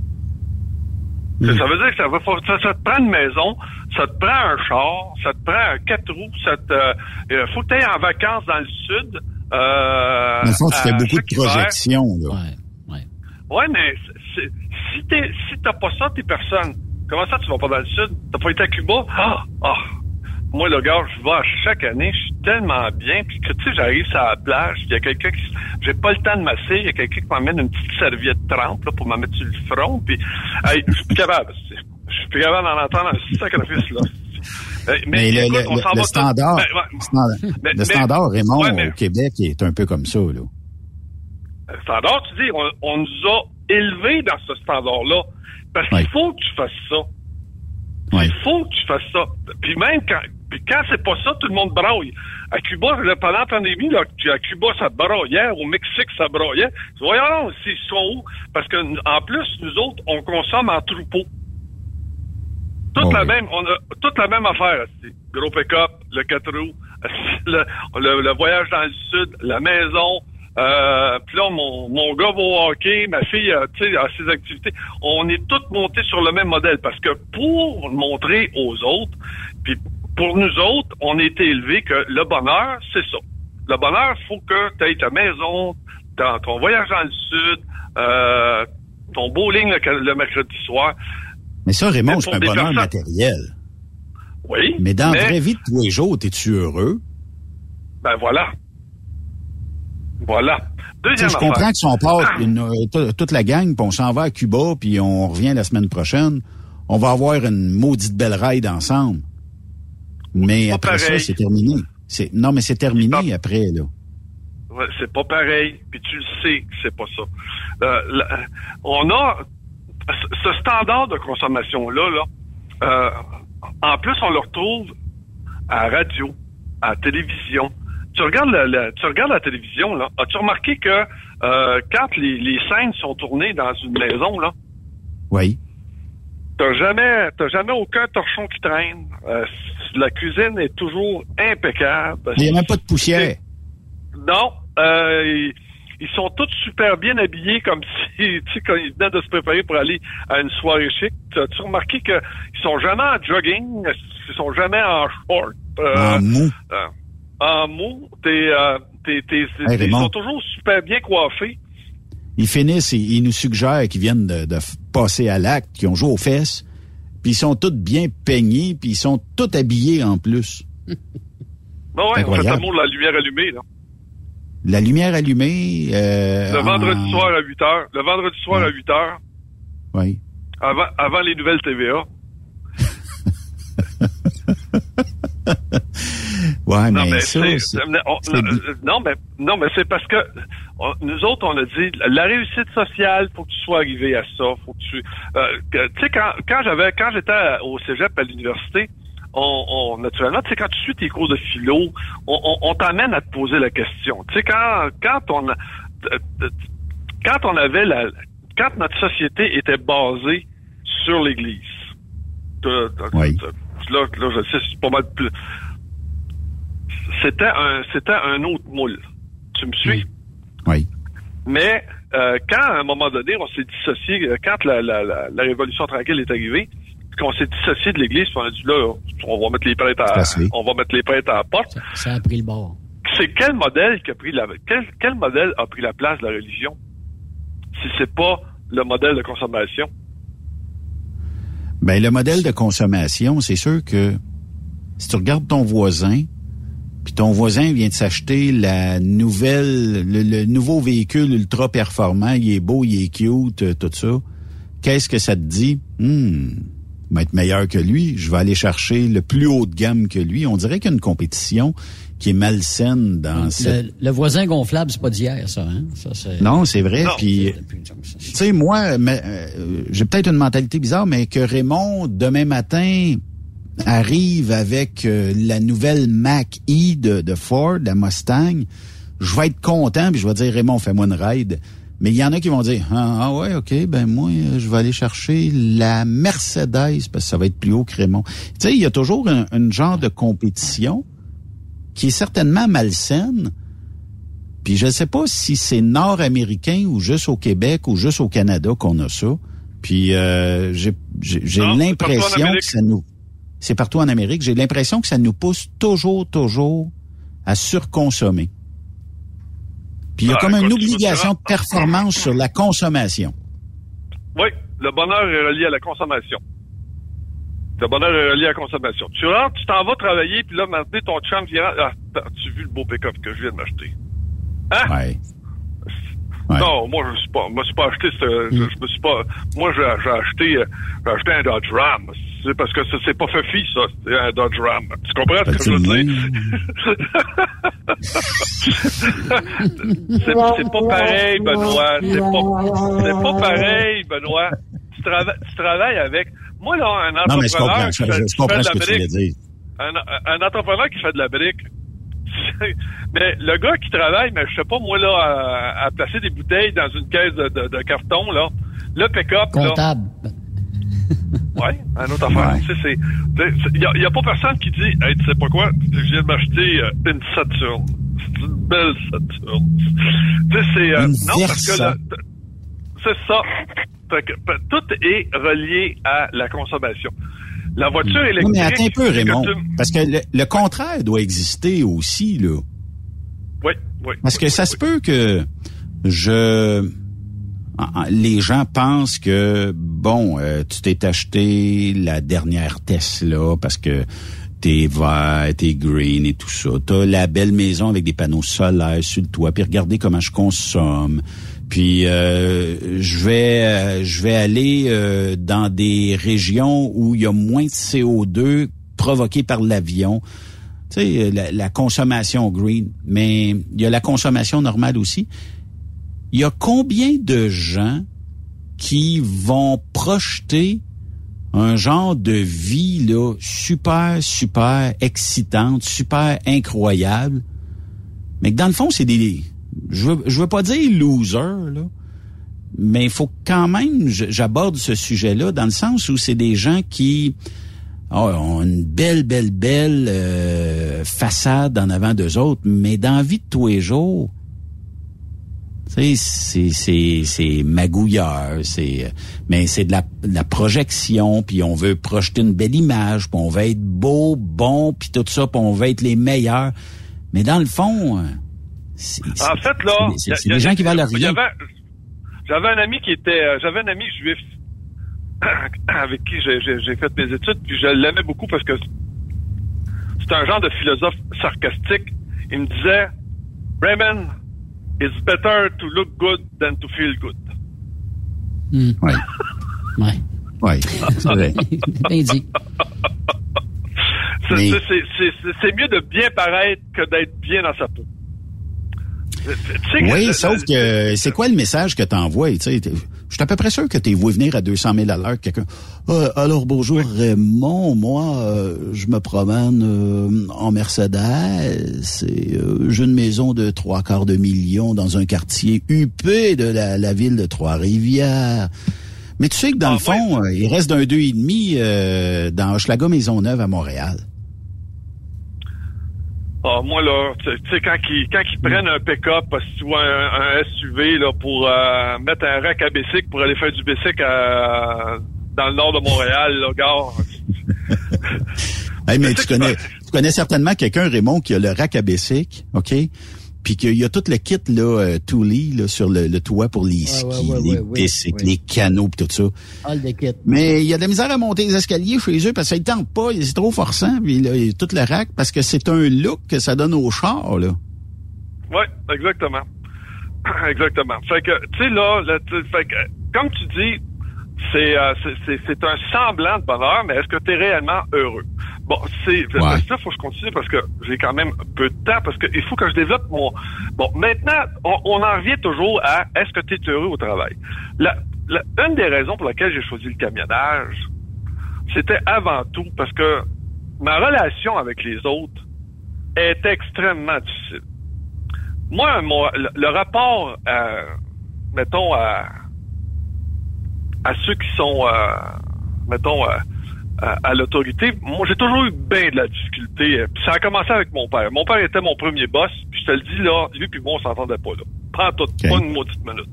Ça veut dire que ça, va, ça, te prend une maison, ça te prend un char, ça te prend un quatre roues, ça te, euh, faut que tu ailles en vacances dans le sud. Euh, dans le fond, tu fais beaucoup de projections. Là. Ouais, ouais. ouais mais si t'es si t'as pas ça, t'es personne. Comment ça, tu vas pas dans le sud? T'as pas été à Cuba? Ah! ah moi, le gars, je vais chaque année, je suis tellement bien, puis que, tu sais, j'arrive sur la plage, il y a quelqu'un qui, j'ai pas le temps de masser, il y a quelqu'un qui m'amène une petite serviette trempe, là, pour m'en mettre sur le front, puis, hey, je suis plus capable, je suis plus capable d'en entendre un sacrifice, là. Mais, le, le, standard, le standard Raymond, au Québec, est un peu comme ça, là. Le standard, tu dis, on, nous a élevés dans ce standard-là. Parce qu'il faut que tu fasses ça. Il faut que tu fasses ça. Puis même quand, Puis quand c'est pas ça, tout le monde braille. À Cuba, pendant la pandémie, là, à Cuba, ça braillait. Au Mexique, ça braillait. Voyons, ils sont où? Parce que, en plus, nous autres, on consomme en troupeau. Toute la même, on a toute la même affaire. Gros pick-up, le 4 roues, [laughs] le, le- le voyage dans le sud, la maison. Euh, puis là, mon, mon gars va au hockey, ma fille, euh, tu sais, a ses activités. On est tous montés sur le même modèle parce que pour montrer aux autres, pour nous autres, on a été élevés que le bonheur, c'est ça. Le bonheur, il faut que tu aies ta maison, dans ton voyage dans le sud, euh, ton bowling le, le mercredi soir. Mais ça, Raymond, c'est un bonheur personnes- matériel. Oui. Mais dans la vraie vie de tous les jours, es-tu heureux? Ben voilà. Voilà. Deuxième je comprends que si on part une- euh, toute la gang, puis on s'en va à Cuba, puis on revient la semaine prochaine, on va avoir une maudite belle ride ensemble. Mais après ça, c'est terminé. C'est non, mais c'est terminé après là. Ouais, c'est pas pareil, puis tu le sais que c'est pas ça. Euh, on a ce- standard de consommation là, là. euh, en plus, on le retrouve à la radio, à la télévision. Tu regardes la, la- tu regardes la télévision là. As-tu remarqué que euh, quand les, les scènes sont tournées dans une maison là, Oui. T'as jamais, t'as jamais aucun torchon qui traîne. Euh, la cuisine est toujours impeccable. Il n'y a même pas de poussière. Non, euh, ils, ils sont tous super bien habillés, comme [laughs] si, tu sais, quand ils venaient de se préparer pour aller à une soirée chic. As-tu remarqué qu'ils sont jamais en jogging, ils sont jamais en short. euh, En mou. euh, en mou, t'es, euh, t'es, t'es- Hey, ils sont toujours super bien coiffés. Ils finissent et ils nous suggèrent qu'ils viennent de, de passer à l'acte, qu'ils ont joué aux fesses, puis ils sont tous bien peignés, puis ils sont tous habillés en plus. [laughs] Ben ouais, on fait l'amour de la lumière allumée, là. La lumière allumée. euh, Le en- vendredi soir à 8 heures. Le vendredi soir à 8 heures. Oui. Avant, avant les nouvelles TVA. [laughs] Ouais, non, mais, mais ça, on- non, mais non, mais c'est parce que on- nous autres, on a dit la réussite sociale, faut que tu sois arrivé à ça, faut que tu, euh, tu sais quand quand j'avais quand j'étais au cégep à l'université, on, on naturellement, tu sais quand tu suis tes cours de philo, on, on, on t'amène à te poser la question. Tu sais quand quand on quand on avait la quand notre société était basée sur l'Église. Oui. Là, là, je sais, c'est pas mal plus. C'était un, c'était un autre moule. Tu me suis? Oui. Mais euh, quand, à un moment donné, on s'est dissocié, euh, quand la, la, la, la Révolution tranquille est arrivée, qu'on s'est dissocié de l'Église, puis on a dit là, on va mettre les prêtres à, on va mettre les prêtres à la porte. Ça a pris le bord. C'est quel modèle qui a pris la, quel, quel modèle a pris la place de la religion? Si c'est pas le modèle de consommation? Ben, le modèle de consommation, c'est sûr que si tu regardes ton voisin, puis ton voisin vient de s'acheter la nouvelle, le, le nouveau véhicule ultra performant, il est beau, il est cute, euh, tout ça. Qu'est-ce que ça te dit? Hmm, il va être meilleur que lui. Je vais aller chercher le plus haut de gamme que lui. On dirait qu'il y a une compétition qui est malsaine dans cette Le, le voisin gonflable, c'est pas d'hier, ça. Hein? ça non, c'est vrai. Non. Puis, tu sais, moi, mais, euh, j'ai peut-être une mentalité bizarre, mais que Raymond, demain matin, arrive avec euh, la nouvelle Mac E de, de Ford, la Mustang, je vais être content, puis je vais dire, Raymond, fais-moi une ride. Mais il y en a qui vont dire, ah, ah ouais, OK, ben moi, je vais aller chercher la Mercedes, parce que ça va être plus haut que Raymond. Tu sais, il y a toujours un, un genre de compétition qui est certainement malsaine, puis je ne sais pas si c'est nord-américain ou juste au Québec ou juste au Canada qu'on a ça. Puis euh, j'ai l'impression que ça nous... C'est partout en Amérique. J'ai l'impression que ça nous pousse toujours, toujours à surconsommer. Puis il y a Ah, comme une obligation de performance sur la consommation. Oui, le bonheur est relié à la consommation. Le bonheur est relié à la consommation. Tu rentres, tu t'en vas travailler, puis là, maintenant, ton chum vient... Ah, as-tu vu le beau pick-up que je viens de m'acheter? Hein? Ouais. Ouais. Non, moi, je suis pas, moi, je suis pas acheté, ce- je, je me suis pas, moi, j'ai j'ai acheté, euh, j'ai acheté un Dodge Ram. C'est parce que ça, c'est pas Fifi, ça, c'est un Dodge Ram. Tu comprends ce que je veux dire? [laughs] c'est pas pareil, Benoît. C'est pas, c'est pas pareil, Benoît. Tu, trava- tu travailles avec, moi, là, un Non, mais je comprends, entrepreneur je, qui fait- je qui comprends fait ce de que tu voulais l'Amérique, dire. un, un entrepreneur qui fait de la brique, mais le gars qui travaille, mais je sais pas moi là, à, à placer des bouteilles dans une caisse de, de- de carton là, le pick-up là, Comptable. [laughs] ouais, un autre affaire. Tu sais, c'est, il y, a- pas personne qui dit, hey, tu sais pas quoi, je viens de m'acheter euh, une Saturn. C'est une belle Saturn. Tu sais, c'est euh, non parce que le- c'est ça. Fait que, fait, tout est relié à la consommation. La voiture électrique. mais attends un peu, que Raymond. tu- Parce que le, le contraire doit exister aussi, là. Oui, oui. Parce que ça se peut que je les gens pensent que bon, euh, tu t'es acheté la dernière Tesla parce que t'es vert, t'es green et tout ça. T'as la belle maison avec des panneaux solaires sur le toit. Puis regardez comment je consomme. Puis euh, je vais euh, je vais aller euh, dans des régions où il y a moins de CO2 provoqué par l'avion. Tu sais, la, la consommation green, mais il y a la consommation normale aussi. Il y a combien de gens qui vont projeter un genre de vie là super super excitante, super incroyable, mais que dans le fond c'est des je veux, je veux pas dire loser là, mais il faut quand même j'aborde ce sujet-là dans le sens où c'est des gens qui ah, ont une belle, belle, belle euh, façade en avant d'eux autres, mais dans la vie de tous les jours, c'est, c'est, c'est magouilleur, c'est, mais c'est de la, de la projection, puis on veut projeter une belle image, puis on veut être beau, bon, puis tout ça, puis on veut être les meilleurs. Mais dans le fond, euh, En fait, là, c'est, des gens qui valent rien. J'avais un ami qui était, euh, j'avais un ami juif [coughs] avec qui j'ai- fait mes études, puis je l'aimais beaucoup parce que c'est un genre de philosophe sarcastique. Il me disait, Raymond, it's better to look good than to feel good. Ouais. [laughs] Ouais. Ouais, c'est vrai. [laughs] Bien dit. C'est mieux de bien paraître que d'être bien dans sa peau. Que- Oui, sauf que c'est quoi le message que t'envoies? Tu sais, t'es- je suis à peu près sûr que t'es vu venir à 200 000 à l'heure quelqu'un. Ah, alors bonjour Raymond, moi euh, je me promène euh, en Mercedes et euh, j'ai une maison de trois quarts de million dans un quartier huppé de la, la ville de Trois-Rivières. Mais tu sais que dans le fond, euh, il reste d'un deux et demi euh, dans Hochelaga Maisonneuve à Montréal. Ah, moi, là, tu sais, quand ils, quand ils prennent un pick-up, vois un, un SUV, là, pour euh, mettre un rack à bicycle pour aller faire du bicycle à- dans le nord de Montréal, là, gars. [laughs] Hey, mais tu connais, tu connais certainement quelqu'un, Raymond, qui a le rack à bicycle, OK? Puis qu'il y a tout le kit, là, euh, Thule, là, sur le, le toit pour les skis, ouais, ouais, les bicycles, ouais. les canaux, pis tout ça. All the kit. Mais il y a de la misère à monter les escaliers chez eux parce que ça ne tente pas, c'est trop forçant, puis là, il y a tout le rack, parce que c'est un look que ça donne au char, là. Oui, exactement. [coughs] exactement. Fait que, tu sais, là, là, tu- fait que, comme tu dis, c'est, euh, c'est, c'est, c'est un semblant de bonheur, mais est-ce que tu es réellement heureux? Bon, c'est, parce que là, faut que je continue parce que j'ai quand même peu de temps, parce qu'il faut que je développe mon... Bon, maintenant, on, on en revient toujours à est-ce que tu es heureux au travail? La, la- une des raisons pour laquelle j'ai choisi le camionnage, c'était avant tout parce que ma relation avec les autres est extrêmement difficile. Moi, mon- le, le rapport, euh, mettons, à, à ceux qui sont, euh, mettons, euh, à, à l'autorité, moi, j'ai toujours eu bien de la difficulté. euh, Ça a commencé avec mon père. Mon père était mon premier boss, puis je te le dis, là, lui puis moi, on s'entendait pas, là. Prends tout, pas une maudite minute.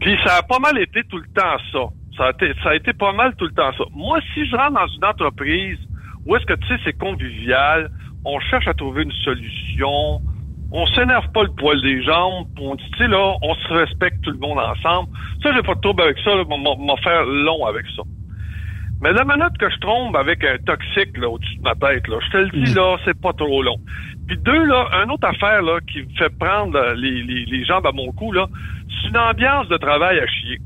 Puis ça a pas mal été tout le temps ça. Ça a, été, ça a été pas mal tout le temps ça. Moi, si je rentre dans une entreprise où est-ce que, tu sais, c'est convivial, on cherche à trouver une solution, on s'énerve pas le poil des jambes, on dit, tu sais, là, on se respecte tout le monde ensemble. Ça, j'ai pas de trouble avec ça, là, m'en faire long avec ça. Mais la minute que je tombe avec un toxique là, au-dessus de ma tête, là, je te le dis, là, c'est pas trop long. Puis deux, là, une autre affaire là, qui me fait prendre les, les, les jambes à mon cou, là, c'est une ambiance de travail à chier.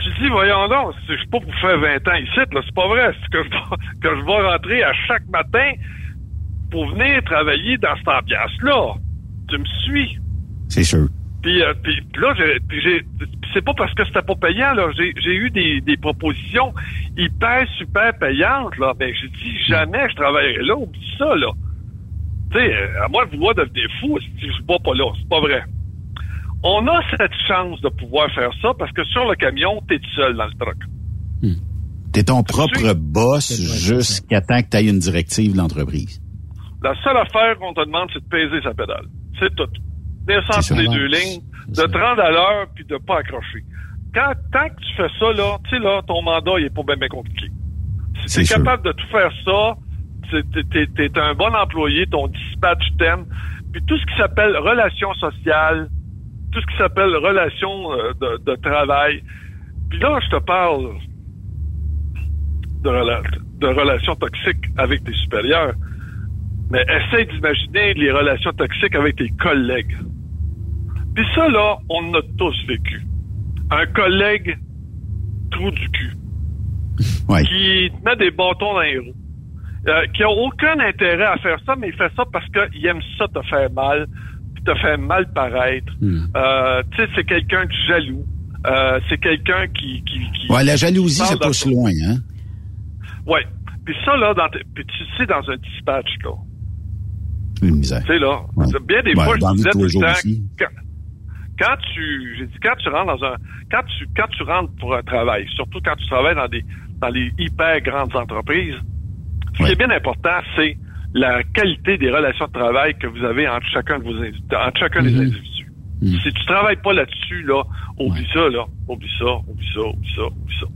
Tu te dis, voyons donc, c'est- je suis pas pour faire 20 ans ici, là, c'est pas vrai. C'est que je, vais, [laughs] que je vais rentrer à chaque matin pour venir travailler dans cette ambiance-là. Tu me suis? C'est sûr. Puis, euh, puis, puis là, j'ai, c'est pas parce que c'était pas payant, là. J'ai, j'ai eu des, des propositions hyper, super payante, là. Ben, j'ai dit, jamais je travaillerai là. Oublie ça, là. Tu sais, euh, à moi de vouloir devenir fou, si je ne pas là. C'est pas vrai. On a cette chance de pouvoir faire ça parce que sur le camion, t'es tout seul dans le truck. T'es ton propre boss jusqu'à temps que tu aies une directive de l'entreprise. La seule affaire qu'on te demande, c'est de peser sa pédale. C'est tout. Descendre sur les deux lignes, de 30 à l'heure, puis de pas accrocher. Quand, tant que tu fais ça, là, tu sais, là, ton mandat, il est pas bien, bien compliqué. Si t'es capable de tout faire ça, t'es, t'es, t'es un bon employé, ton dispatch t'aime, puis tout ce qui s'appelle relations sociales, tout ce qui s'appelle relations euh, de, de travail, puis là, je te parle de, rela- de relations toxiques avec tes supérieurs, mais essaye d'imaginer les relations toxiques avec tes collègues. Puis ça, là, on a tous vécu. Un collègue trou du cul. Qui te met des bâtons dans les roues. Euh, qui a aucun intérêt à faire ça, mais il fait ça parce qu'il aime ça te faire mal, puis te faire mal paraître. Euh, tu sais, c'est quelqu'un de jaloux. Euh, c'est quelqu'un qui, qui, qui- Ouais, la jalousie, qui ça pousse loin, hein? Ouais. Puis ça, là, dans tes- puis tu sais, dans un dispatch, là, Une misère. tu sais, là, bien des Ouais, fois, je disais tout le temps. Quand, tu, j'ai dit, quand tu rentres dans un, quand tu, quand tu rentres pour un travail, surtout quand tu travailles dans des, dans les hyper grandes entreprises, ce qui est bien important, c'est la qualité des relations de travail que vous avez entre chacun de vos, entre chacun des individus. Si tu travailles pas là-dessus, là, oublie ça, là, oublie ça, oublie ça, oublie ça, oublie ça.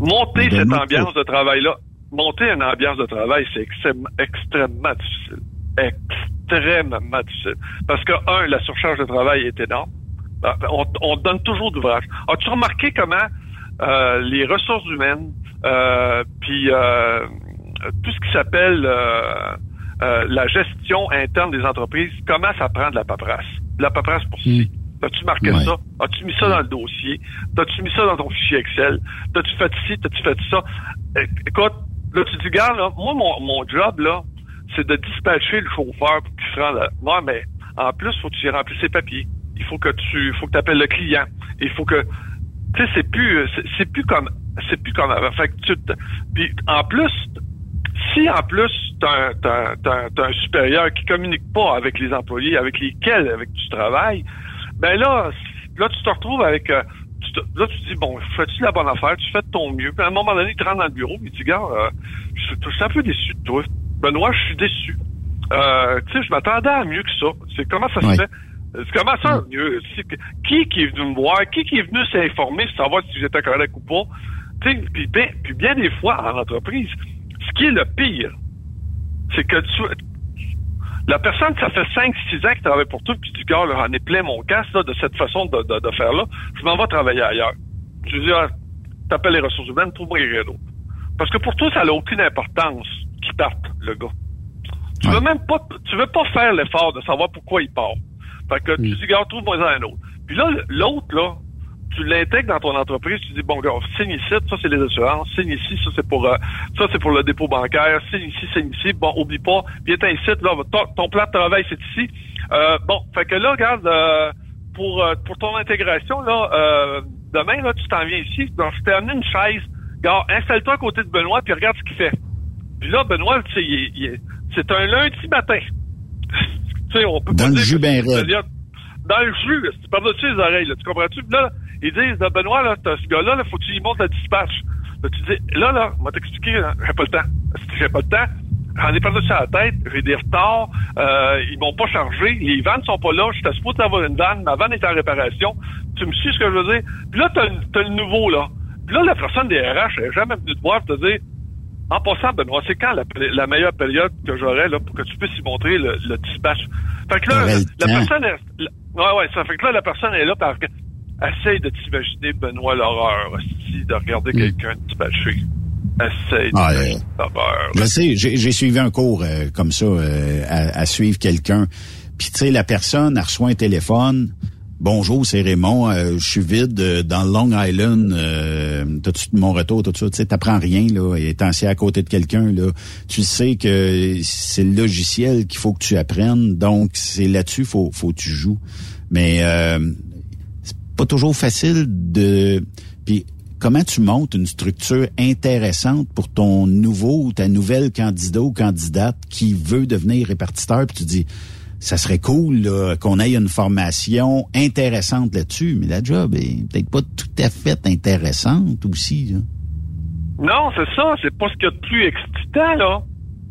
Monter cette Donne-moi ambiance de travail-là, monter une ambiance de travail, c'est extrême- extrêmement difficile. Extrêmement difficile. Parce que, un, la surcharge de travail est énorme. Ben, On, on donne toujours d'ouvrage. As-tu remarqué comment euh, les ressources humaines, euh, puis euh, tout ce qui s'appelle euh, la gestion interne des entreprises, comment ça prend de la paperasse? De la paperasse pour ci. As-tu marqué Ouais. ça? As-tu mis ça dans le dossier? As-tu mis ça dans ton fichier Excel? T'as-tu fait ci? T'as-tu fait ça? Écoute, là, tu dis, gars, là, moi, mon, mon job, là, c'est de dispatcher le chauffeur pour qu'il se rende là. Ouais, mais en plus, faut que tu remplisses ses papiers. Il faut que tu, faut que tu appelles le client. Il faut que, tu sais, c'est plus, c'est- plus comme, c'est plus comme avant. Fait que tu, te- puis en plus, si en plus t'as un, t'as un- t'as un- supérieur qui communique pas avec les employés avec lesquels avec tu travailles, ben là, là tu te retrouves avec, euh, te- là tu te dis bon, fais-tu la bonne affaire, tu fais de ton mieux. Puis à un moment donné, tu rentres dans le bureau, puis tu dis gars, euh, je, je suis un peu déçu de toi. Benoît, je suis déçu. Euh, tu sais, je m'attendais à mieux que ça. C'est comment ça se fait? C'est comment ça, que- qui qui est venu me voir? Qui qui est venu s'informer savoir si j'étais correct ou pas? Tu sais, puis bien, puis bien des fois, en entreprise, ce qui est le pire, c'est que tu, la personne, ça fait 5-6 ans qu'il travaille pour toi, puis tu dis, gars, là, j'en ai plein mon casse, là, de cette façon de, de, de faire là, je m'en vais travailler ailleurs. Tu dis, ah, t'appelles les ressources humaines, trouve-moi quelqu'un d'autre. Parce que pour toi, ça n'a aucune importance qu'il parte, le gars. Tu veux même pas, tu veux pas faire l'effort de savoir pourquoi il part. Fait que tu dis, gars, trouve-moi un autre. Puis là, l'autre, là, tu l'intègres dans ton entreprise, tu dis, bon, gars, signe ici, ça c'est les assurances, signe ici, ça c'est pour, euh, ça c'est pour le dépôt bancaire, signe ici, signe ici, bon, oublie pas, viens ici, là, ton, ton plan de travail c'est ici. Euh, bon, fait que là, regarde, euh, pour, euh, pour ton intégration, là, euh, demain, là, tu t'en viens ici, donc je t'ai amené une chaise, gars, installe-toi à côté de Benoît, puis regarde ce qu'il fait. Puis là, Benoît, c'est un lundi matin. tu sais, on peut Dans pas le dire jus ben c'est- raide. Dans le jus, là, tu parles dessus les oreilles, là, tu comprends-tu? Puis là, ils disent, là, Benoît, là, t'as ce gars-là, là, faut que tu y montes le dispatch. Là, tu dis, là, là, on va t'expliquer, là, j'ai pas le temps. Si j'ai pas le temps, j'en ai perdu sur la tête, j'ai des retards, euh, ils m'ont pas chargé, les vannes sont pas là, j'étais supposé avoir une vanne, ma vanne est en réparation. Tu me suis ce que je veux dire? Puis là, t'as, le- nouveau, là. Puis là, la personne des RH, elle est jamais venue te voir te dire, en passant, Benoît, c'est quand la, la meilleure période que j'aurai là pour que tu puisses y montrer le, le dispatch? Fait que là, la, personne est, la- ouais, ouais, ça fait que là, la personne est là parce que essaye de t'imaginer Benoît l'horreur, aussi, de regarder quelqu'un dispatcher. Essaye de Hmm. Ah, l'horreur. Je sais, j'ai j'ai suivi un cours euh, comme ça, euh, à, à suivre quelqu'un. Puis tu sais, la personne elle reçoit un téléphone. Bonjour, c'est Raymond. euh, je suis vide euh, dans Long Island. Euh, T'as-tu mon retour, tout ça? Tu sais, t'apprends rien là. Étant assis à côté de quelqu'un là, tu sais que c'est le logiciel qu'il faut que tu apprennes. Donc c'est là-dessus faut faut que tu joues. Mais euh, c'est pas toujours facile de. Puis comment tu montes une structure intéressante pour ton nouveau ou ta nouvelle candidat ou candidate qui veut devenir répartiteur, puis tu dis, ça serait cool là, qu'on ait une formation intéressante là-dessus, mais la job est peut-être pas tout à fait intéressante aussi. Là. Non, c'est ça. C'est pas ce qu'il y a de plus excitant, là.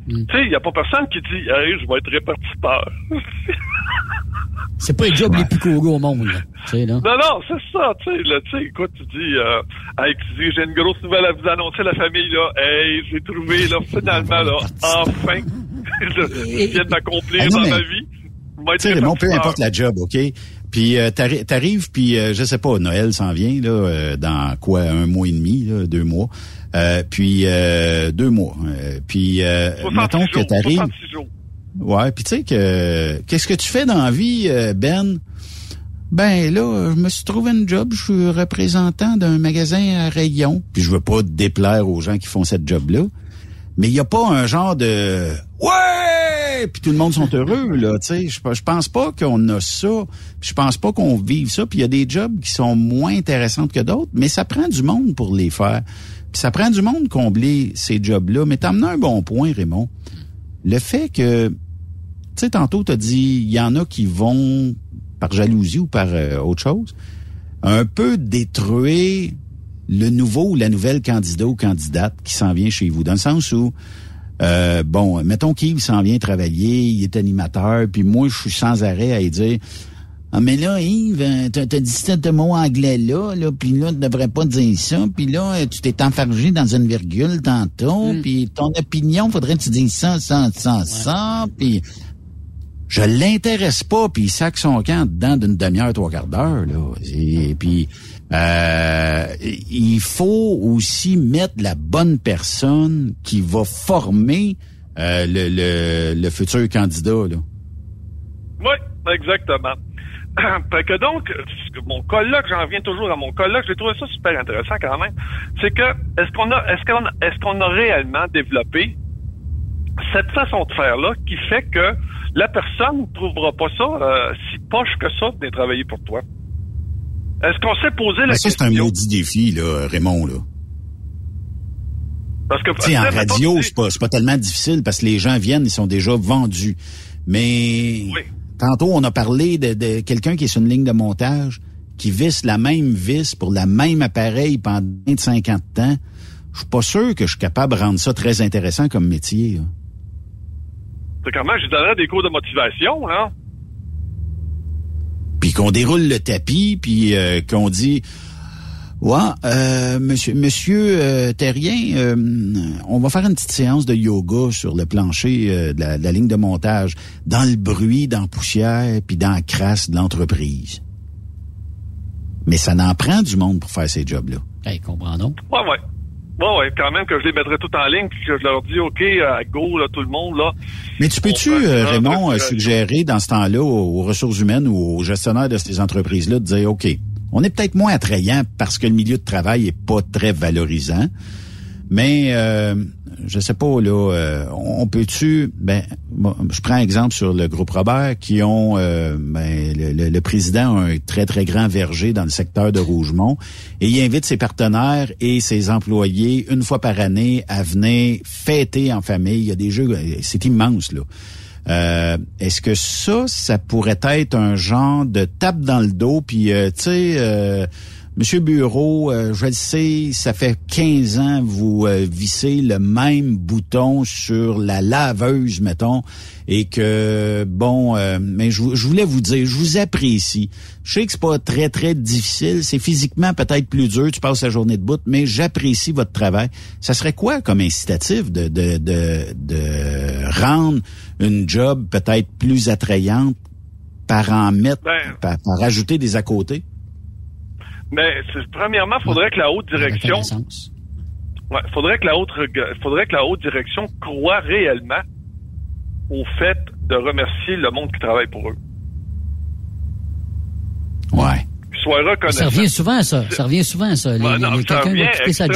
Tu sais, il n'y a pas personne qui dit Hey, je vais être répartiteur. [laughs] C'est pas les jobs les plus courus au monde, là. Tu sais, là. Non, non, c'est ça, tu sais, là, tu sais, écoute, tu dis, euh, hey, tu dis, j'ai une grosse nouvelle à vous annoncer, la famille, là, hey, j'ai trouvé, là, finalement, là, [laughs] enfin, [laughs] je viens d'accomplir Ah dans mais- ma vie. Être Tu sais, Raymond, peu importe la job, OK? Puis euh, t'arri- t'arrives, puis euh, je sais pas, Noël s'en vient, là, euh, dans quoi, un mois et demi, là, deux mois. Euh, puis euh, deux mois. Euh, puis euh, 66 mettons que jours, t'arrives. 66 jours. Ouais, puis tu sais que qu'est-ce que tu fais dans la vie, Ben? Ben là, je me suis trouvé un job, je suis représentant d'un magasin à rayon. Puis je veux pas déplaire aux gens qui font cette job-là. Mais il y a pas un genre de Ouais! Puis tout le monde sont heureux, là, tu sais. Je, pense pas qu'on a ça. Je pense pas qu'on vive ça. Puis il y a des jobs qui sont moins intéressantes que d'autres, mais ça prend du monde pour les faire. Puis ça prend du monde combler ces jobs-là. Mais t'as amené un bon point, Raymond. Le fait que, tu sais, tantôt t'as dit, il y en a qui vont par jalousie ou par euh, autre chose, un peu détruire le nouveau ou la nouvelle candidat ou candidate qui s'en vient chez vous. Dans le sens où, euh, bon, mettons qu'il s'en vient travailler, il est animateur, puis moi, je suis sans arrêt à lui dire, ah, mais là, Yves, euh, t'as dit ce mot anglais là, là, puis là, tu devrais pas dire ça, puis là, euh, tu t'es enfargé dans une virgule tantôt, puis ton opinion, faudrait que tu dises ça, ça, ça, ça, puis je l'intéresse pas, puis il sac son camp dedans d'une demi-heure, trois quarts d'heure, là. Et puis, euh, il faut aussi mettre la bonne personne qui va former euh, le, le, le futur candidat, là. Oui, exactement. [clears throat] que donc, mon colloque, j'en reviens toujours à mon colloque, j'ai trouvé ça super intéressant quand même. C'est que, est-ce qu'on a, est-ce qu'on, est-ce qu'on a réellement développé cette façon de faire-là qui fait que la personne ne trouvera pas ça euh, si poche que ça de travailler pour toi? Est-ce qu'on s'est posé la Mais ça, c'est un question? maudit défi, là, Raymond, là. Parce que, Tu sais, en radio, c'est pas, c'est pas tellement difficile parce que les gens viennent, ils sont déjà vendus. Mais tantôt, on a parlé de, de quelqu'un qui est sur une ligne de montage, qui visse la même vis pour la même appareil pendant 25 ans de temps. Je suis pas sûr que je suis capable de rendre ça très intéressant comme métier. là. c'est quand même, je donnerais des cours de motivation, hein? Puis qu'on déroule le tapis, puis euh, qu'on dit Ouais, euh, monsieur, monsieur euh, Terrien, euh, on va faire une petite séance de yoga sur le plancher euh, de, la, de la ligne de montage, dans le bruit, dans la poussière, puis dans la crasse de l'entreprise. Mais ça n'en prend du monde pour faire ces jobs-là. Hey, comprends-donc. Ouais, ouais. Ouais, ouais, quand même que je les mettrais tout en ligne puis que je leur dis, OK, à go, là, tout le monde, là. Mais tu peux-tu, euh, Raymond, euh, restructuration. suggérer dans ce temps-là aux, aux ressources humaines ou aux gestionnaires de ces entreprises-là de dire, OK, on est peut-être moins attrayant parce que le milieu de travail est pas très valorisant, mais euh, je sais pas là, euh, on peut-tu, ben, moi, je prends exemple sur le groupe Robert qui ont, euh, ben, le, président a un très très grand verger dans le secteur de Rougemont et il invite ses partenaires et ses employés une fois par année à venir fêter en famille. Il y a des jeux, c'est immense là. Euh, Est-ce que ça, ça pourrait être un genre de tape dans le dos, puis euh, tu sais, euh, Monsieur Bureau, euh, je le sais, ça fait 15 ans vous euh, vissez le même bouton sur la laveuse, mettons, et que bon, euh, mais je, vou- je voulais vous dire, je vous apprécie. Je sais que c'est pas très très difficile, c'est physiquement peut-être plus dur, tu passes la journée de bout, mais j'apprécie votre travail. Ça serait quoi comme incitatif de de de, de rendre une job peut-être plus attrayante par en mettre, Ben. par, par ajouter des à côté? Mais premièrement, faudrait que la haute direction, ouais, faudrait que la haute, faudrait que la haute direction croit réellement au fait de remercier le monde qui travaille pour eux. Ouais. Qu'ils soient reconnaissants. Ça revient souvent à ça. Ça revient souvent à ça. Les- non, les- Quelqu'un va quitter sa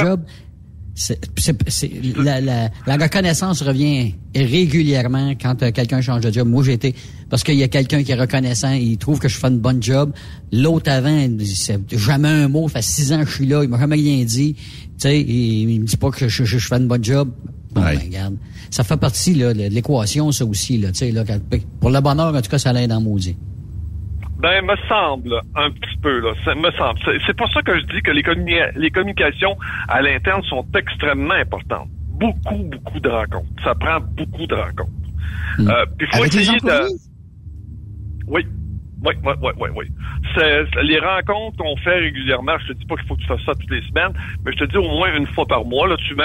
extra- job. c'est, c'est- c'est- la, la, la reconnaissance revient régulièrement quand euh, quelqu'un change de job. Moi, j'ai été parce qu'il y a quelqu'un qui est reconnaissant, il trouve que je fais une bonne job. L'autre avant, il dit, c'est jamais un mot. Ça fait six ans que je suis là, il m'a jamais rien dit. Tu sais, il, il me dit pas que je, je- je fais une bonne job. Bon, ben, regarde. Ça fait partie là, de l'équation, ça aussi. Là, tu sais, là, quand- pour le bonheur, en tout cas, ça l'aide en maudit. Ben, me semble, un petit peu, là. Ça me semble. C'est- pour ça que je dis que les, communi- les communications à l'interne sont extrêmement importantes. Beaucoup, beaucoup de rencontres. Ça prend beaucoup de rencontres. Euh, puis faut Avec les essayer de... Oui. Oui, oui, oui, oui, oui. Les rencontres qu'on fait régulièrement, je te dis pas qu'il faut que tu fasses ça toutes les semaines, mais je te dis au moins une fois par mois, là, tu mets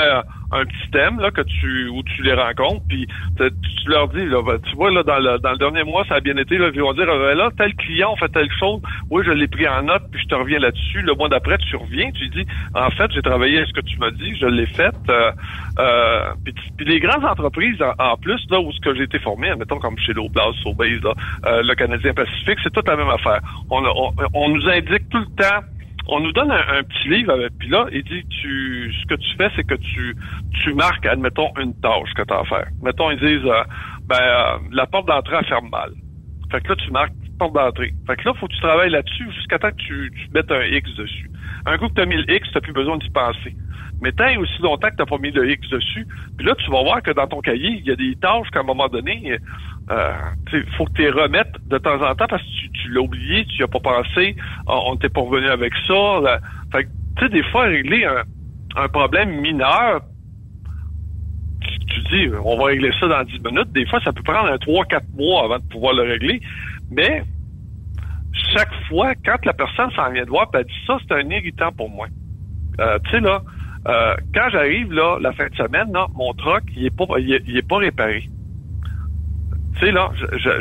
un petit thème là, que tu où tu les rencontres, puis tu leur dis, là, ben, tu vois, là, dans le, dans le dernier mois, ça a bien été, là, ils vont dire euh, là, tel client on fait telle chose, oui, je l'ai pris en note, puis je te reviens là-dessus. Le mois d'après, tu reviens, tu dis en fait, j'ai travaillé ce que tu m'as dit, je l'ai fait. Euh, euh, puis, les grandes entreprises, en, plus, là, où ce que j'ai été formé, admettons comme chez Loblas, Sobeys, là, euh, le Canadien Pacifique, c'est toute la même affaire. On, a- on, on nous indique tout le temps on nous donne un, petit livre avec puis là, il dit tu ce que tu fais, c'est que tu tu marques, admettons, une tâche que tu as à faire. Mettons, ils disent euh, ben euh, la porte d'entrée elle ferme mal. Fait que là, tu marques porte d'entrée. Fait que là, faut que tu travailles là-dessus jusqu'à temps que tu, tu mettes un X dessus. Un coup que tu as mis le X, tu plus besoin d'y penser. Mais tant aussi longtemps que tu n'as pas mis le X dessus, puis là, tu vas voir que dans ton cahier, il y a des tâches qu'à un moment donné, euh, il faut que tu les remettes de temps en temps parce que tu, tu l'as oublié, tu n'y as pas pensé, on on t'est pas revenu avec ça. Fait que, tu sais, des fois, régler un, un problème mineur, tu, tu dis, on va régler ça dans 10 minutes. Des fois, ça peut prendre un 3-4 mois avant de pouvoir le régler. Mais chaque fois, quand la personne s'en vient de voir, elle dit ça, c'est un irritant pour moi. Euh, tu sais, là, euh, quand j'arrive, là, la fin de semaine, là, mon truck, il est pas, il est, il est pas réparé. Tu sais, là,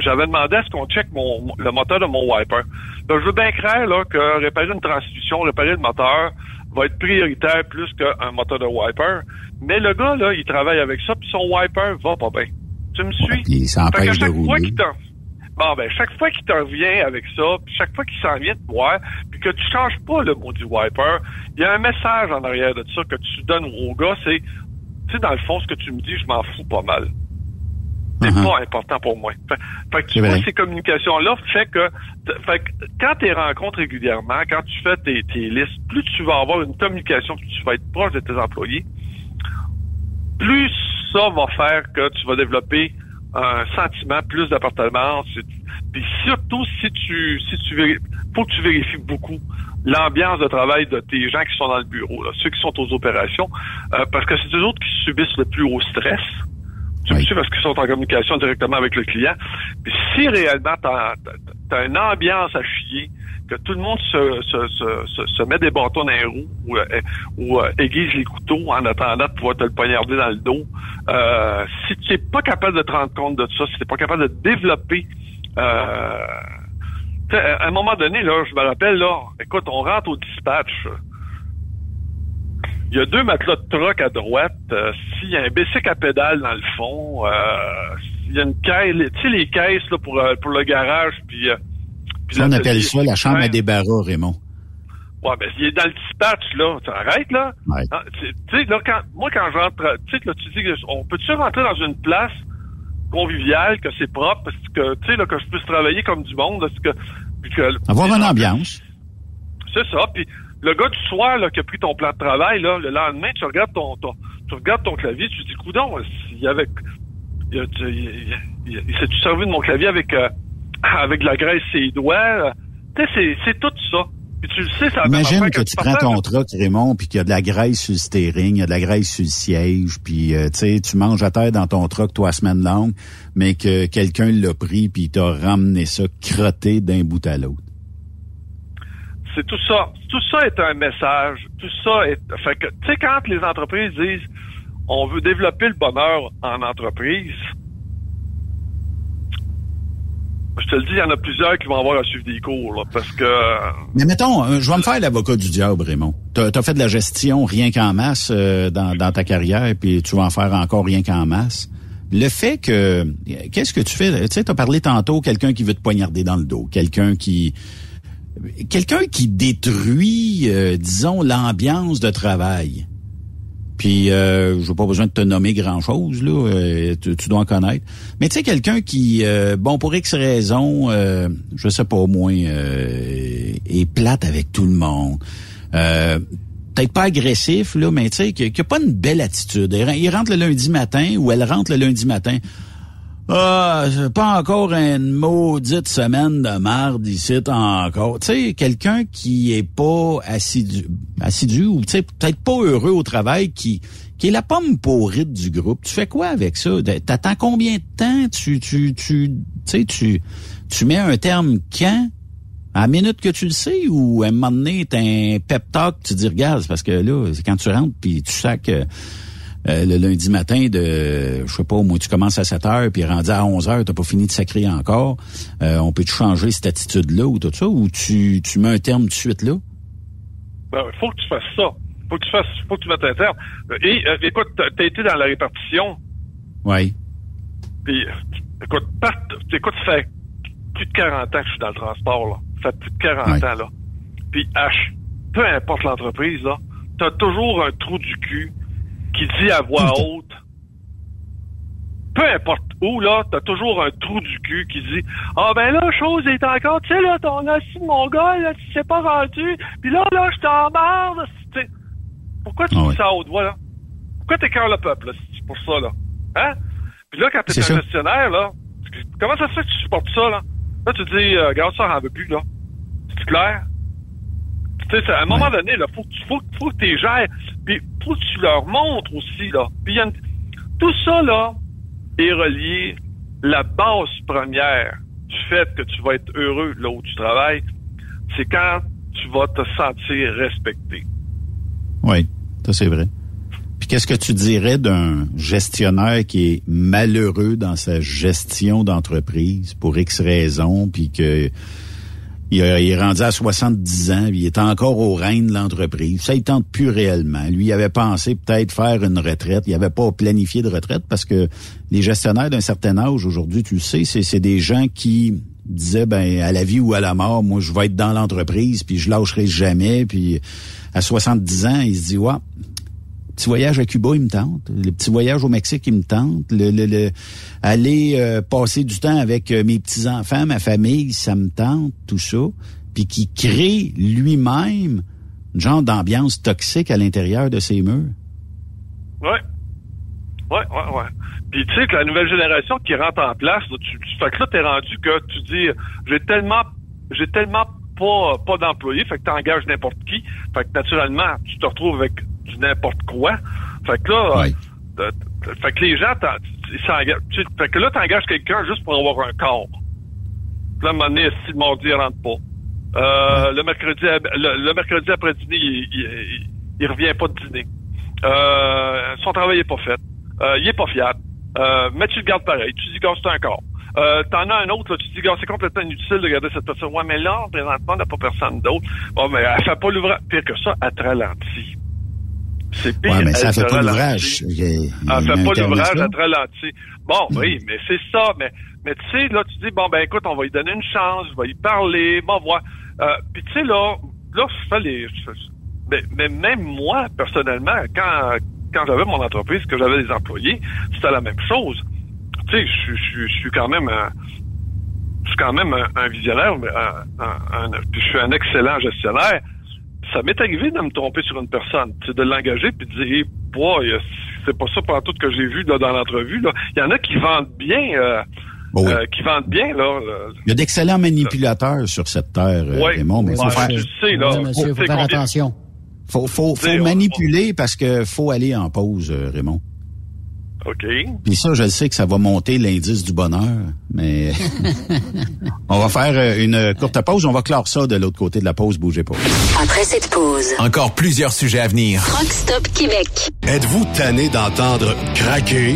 j'avais demandé à ce qu'on check mon, le moteur de mon wiper. Là, je veux bien craindre, là, que réparer une transmission, réparer le moteur va être prioritaire plus qu'un moteur de wiper. Mais le gars, là, il travaille avec ça, puis son wiper va pas bien. Tu me suis? Puis ça Fait qu'à empêche de fois rouler. qu'il t'en- Bon, ben, chaque fois qu'il t'en revient avec ça, puis chaque fois qu'il s'en vient te voir, puis que tu changes pas le mot du wiper, il y a un message en arrière de ça que tu donnes au gars, c'est, tu sais, dans le fond, ce que tu me dis, je m'en fous pas mal. C'est pas important pour moi. Fait, fait que tu vois, ces communications-là fait que, fait que quand tu rencontres régulièrement, quand tu fais tes, tes listes, plus tu vas avoir une communication, plus tu vas être proche de tes employés, plus ça va faire que tu vas développer un sentiment plus d'appartenance. Puis surtout si tu si tu faut que tu vérifies beaucoup l'ambiance de travail de tes gens qui sont dans le bureau, là, ceux qui sont aux opérations, euh, parce que c'est eux autres qui subissent le plus haut stress. Tu me suis parce qu'ils sont en communication directement avec le client. Puis si réellement t'as as une ambiance à chier, que tout le monde se, se, se, se, met des bâtons dans les roues ou, euh, ou euh, aiguise les couteaux en attendant de pouvoir te le poignarder dans le dos, euh, si tu n'es pas capable de te rendre compte de ça, si tu n'es pas capable de développer euh, à un moment donné, là, je me rappelle, là, écoute, on rentre au dispatch. Il y a deux matelas de troc à droite. euh, S'il y a un bicycle à pédale dans le fond, euh, s'il y a une caisse, tu sais, les caisses là, pour, pour le garage, puis... on appelle ça la chambre à débarras, Raymond. Ouais, ben, il est dans le dispatch, là. Tu arrêtes, là? Ouais. Ah, Tu sais, là, quand, moi, quand je rentre, tu sais, là, tu dis, que on peut-tu rentrer dans une place conviviale, que c'est propre, parce que, tu sais, là, que je puisse travailler comme du monde, parce que, que- Avoir une ambiance. c'est ça. Puis le gars du soir là, qui a pris ton plan de travail, là, le lendemain, tu regardes ton, ton- tu regardes ton clavier, tu te dis coudon, il y avait il- il s'est-tu servi de mon clavier avec euh, avec de la graisse ses doigts? Tu sais, c'est, c'est tout ça. Puis tu le sais, ça Imagine que tu prends ton truck, Raymond, puis qu'il y a de la graisse sur le steering, il y a de la graisse sur le siège, puis euh, tu sais, tu manges à terre dans ton truck toi semaine longue, mais que quelqu'un l'a pris puis il t'a ramené ça crotté d'un bout à l'autre. c'est tout ça. Tout ça est un message. Tout ça est. Fait que, tu sais, quand les entreprises disent on veut développer le bonheur en entreprise, je te le dis, il y en a plusieurs qui vont avoir à suivre des cours, là, parce que. Mais mettons, euh, je vais me faire l'avocat du diable, Raymond. Tu as, fait de la gestion rien qu'en masse euh, dans, ta carrière, puis tu vas en faire encore rien qu'en masse. Le fait que, qu'est-ce que tu fais? Tu sais, tu as parlé tantôt, quelqu'un qui veut te poignarder dans le dos, quelqu'un qui, quelqu'un qui détruit, euh, disons, l'ambiance de travail. Puis euh, je pas besoin de te nommer grand-chose, là. euh, tu, tu dois en connaître. Mais tu sais, quelqu'un qui, euh, bon, pour X raison, euh, je sais pas au moins, euh, est plate avec tout le monde. Peut-être pas agressif, là, mais tu sais, qui, qui a pas une belle attitude. Il rentre le lundi matin ou elle rentre le lundi matin. Ah, pas encore une maudite semaine de marde ici encore. Tu sais, quelqu'un qui est pas assidu, assidu ou tu sais peut-être pas heureux au travail, qui qui est la pomme pourrite du groupe. Tu fais quoi avec ça? T'attends combien de temps? Tu tu tu tu tu tu mets un terme quand? À la minute que tu le sais ou à un moment donné t'as un pep talk, tu dis regarde, parce que là c'est quand tu rentres puis tu sais que euh, le lundi matin de, je sais pas, moi, tu commences à 7 heures, puis rendu à 11 heures, t'as pas fini de sacrer encore. Euh, on peut-tu changer cette attitude-là ou tout ça, ou tu, tu mets un terme tout de suite là? Ben, faut que tu fasses ça. Faut que tu fasses, faut que tu mettes un terme. Et, euh, écoute, t'as été dans la répartition, Oui. puis, écoute, part, écoute, ça fait plus de 40 ans que je suis dans le transport, là. Ça fait plus de 40 Ouais. ans, là. Puis, H, peu importe l'entreprise, là, t'as toujours un trou du cul qui dit à voix haute, peu importe où, là, t'as toujours un trou du cul qui dit Ah ben là, chose est encore, tu sais, là, ton assis de mon gars, là, tu sais pas rendu, puis là, là, je t'embarde, tu sais. Pourquoi tu Ah dis ça à haute voix, là? Pourquoi t'écœures le peuple, là, c'est pour ça, là? Hein? Puis là, quand t'es un ça. gestionnaire, là, comment ça se fait que tu supportes ça, là? Là, tu dis, euh, regarde ça, on en veut plus, là. C'est clair? Tu sais, à un moment donné, là, faut que tu, faut, faut que tu gères, puis faut que tu leur montres aussi, là. Puis une- tout ça, là, est relié, la base première du fait que tu vas être heureux là où tu travailles, c'est quand tu vas te sentir respecté. Oui, ça c'est vrai. Puis qu'est-ce que tu dirais d'un gestionnaire qui est malheureux dans sa gestion d'entreprise pour X raisons, puis que il, il est rendu à 70 ans, il est encore au règne de l'entreprise. Ça, il tente plus réellement. Lui, il avait pensé peut-être faire une retraite. Il avait pas planifié de retraite parce que les gestionnaires d'un certain âge, aujourd'hui, tu le sais, c'est, c'est des gens qui disaient, ben, à la vie ou à la mort, moi, je vais être dans l'entreprise, puis je lâcherai jamais. Puis à 70 ans, il se dit, ouais, petit voyage à Cuba, il me tente. Le petit voyage au Mexique, il me tente. Le, le- le- aller euh, passer du temps avec euh, mes petits-enfants, ma famille, ça me tente, tout ça. Puis qui crée lui-même une genre d'ambiance toxique à l'intérieur de ses murs. Ouais. Ouais, ouais, ouais. Puis tu sais que la nouvelle génération qui rentre en place, tu, tu fait que là, t'es rendu que tu dis j'ai tellement j'ai tellement pas pas d'employés, fait que t'engages n'importe qui. Fait que naturellement, tu te retrouves avec du n'importe quoi. Fait que là, euh, fait que les gens t'en- ils s'engagent. tu Fait que là, t'engages quelqu'un juste pour avoir un corps. Puis là, à un moment donné, si le mardi, il rentre pas. Euh, le mercredi, le, le mercredi après-dîner, il, il, il- il revient pas de dîner. Euh, son travail est pas fait. Euh, il est pas fiable. Mais tu le gardes pareil. Tu dis, gars, c'est un corps. Euh, t'en as un autre, là, tu dis, gars, c'est complètement inutile de garder cette personne. Ouais, mais là, présentement, on n'a pas personne d'autre. Bon, mais elle fait pas l'ouvrage. Pire que ça, elle te ralentit. C'est pire. Ouais, mais ça fait pas l'ouvrage. Ah, fait pas l'ouvrage, elle te ralentit. Bon, oui, mais c'est ça. Mais, mais tu sais, là, tu dis, bon, ben écoute, on va lui donner une chance, je vais lui parler, bon, voir. Euh, Puis tu sais, là, là, je fais les... mais, mais même moi, personnellement, quand, quand j'avais mon entreprise, que j'avais des employés, c'était la même chose. Tu sais, je, je, je suis quand même un, je suis quand même un, un visionnaire, un- un- puis je suis un excellent gestionnaire. Ça m'est arrivé de me tromper sur une personne, tu sais, de l'engager puis de dire, hey, boy, euh, c'est pas ça pendant tout que j'ai vu là, dans l'entrevue. là. Il y en a qui vendent bien, euh, Bon, oui. euh, qui vendent bien là. Il y a d'excellents manipulateurs sur cette terre, euh, Ouais. Raymond, mais faut faire, sais, là, Oui, monsieur, faut- faut faire attention. faut, faut, faut manipuler parce que faut aller en pause, Raymond. OK. Puis ça, je le sais que ça va monter l'indice du bonheur, mais [laughs] on va faire euh, une courte pause. On va clore ça de l'autre côté de la pause. Bougez pas. Après cette pause, Encore plusieurs sujets à venir. Truck Stop Québec. Êtes-vous tanné d'entendre craquer,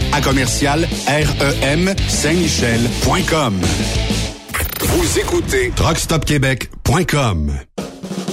à commercial REM Saint-Michel.com. Vous écoutez TruckStopQuébec.com.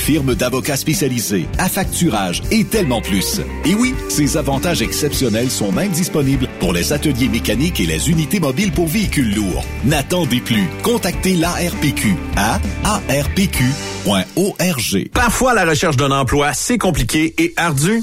firme d'avocats spécialisés, affacturage et tellement plus. Et oui, ces avantages exceptionnels sont même disponibles pour les ateliers mécaniques et les unités mobiles pour véhicules lourds. N'attendez plus. Contactez l'ARPQ à arpq.org. Parfois, la recherche d'un emploi, c'est compliqué et ardu.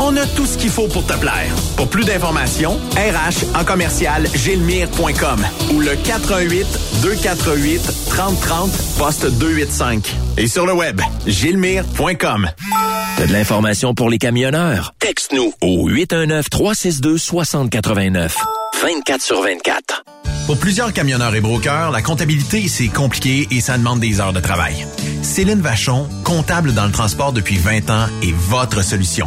On a tout ce qu'il faut pour te plaire. Pour plus d'informations, RH en commercial gilmire.com ou le 418 248 3030 poste 285. Et sur le web, gilmire.com. T'as de l'information pour les camionneurs? Texte-nous au 819-362-6089. 24 sur 24. Pour plusieurs camionneurs et brokers, la comptabilité, c'est compliqué et ça demande des heures de travail. Céline Vachon, comptable dans le transport depuis 20 ans, est votre solution.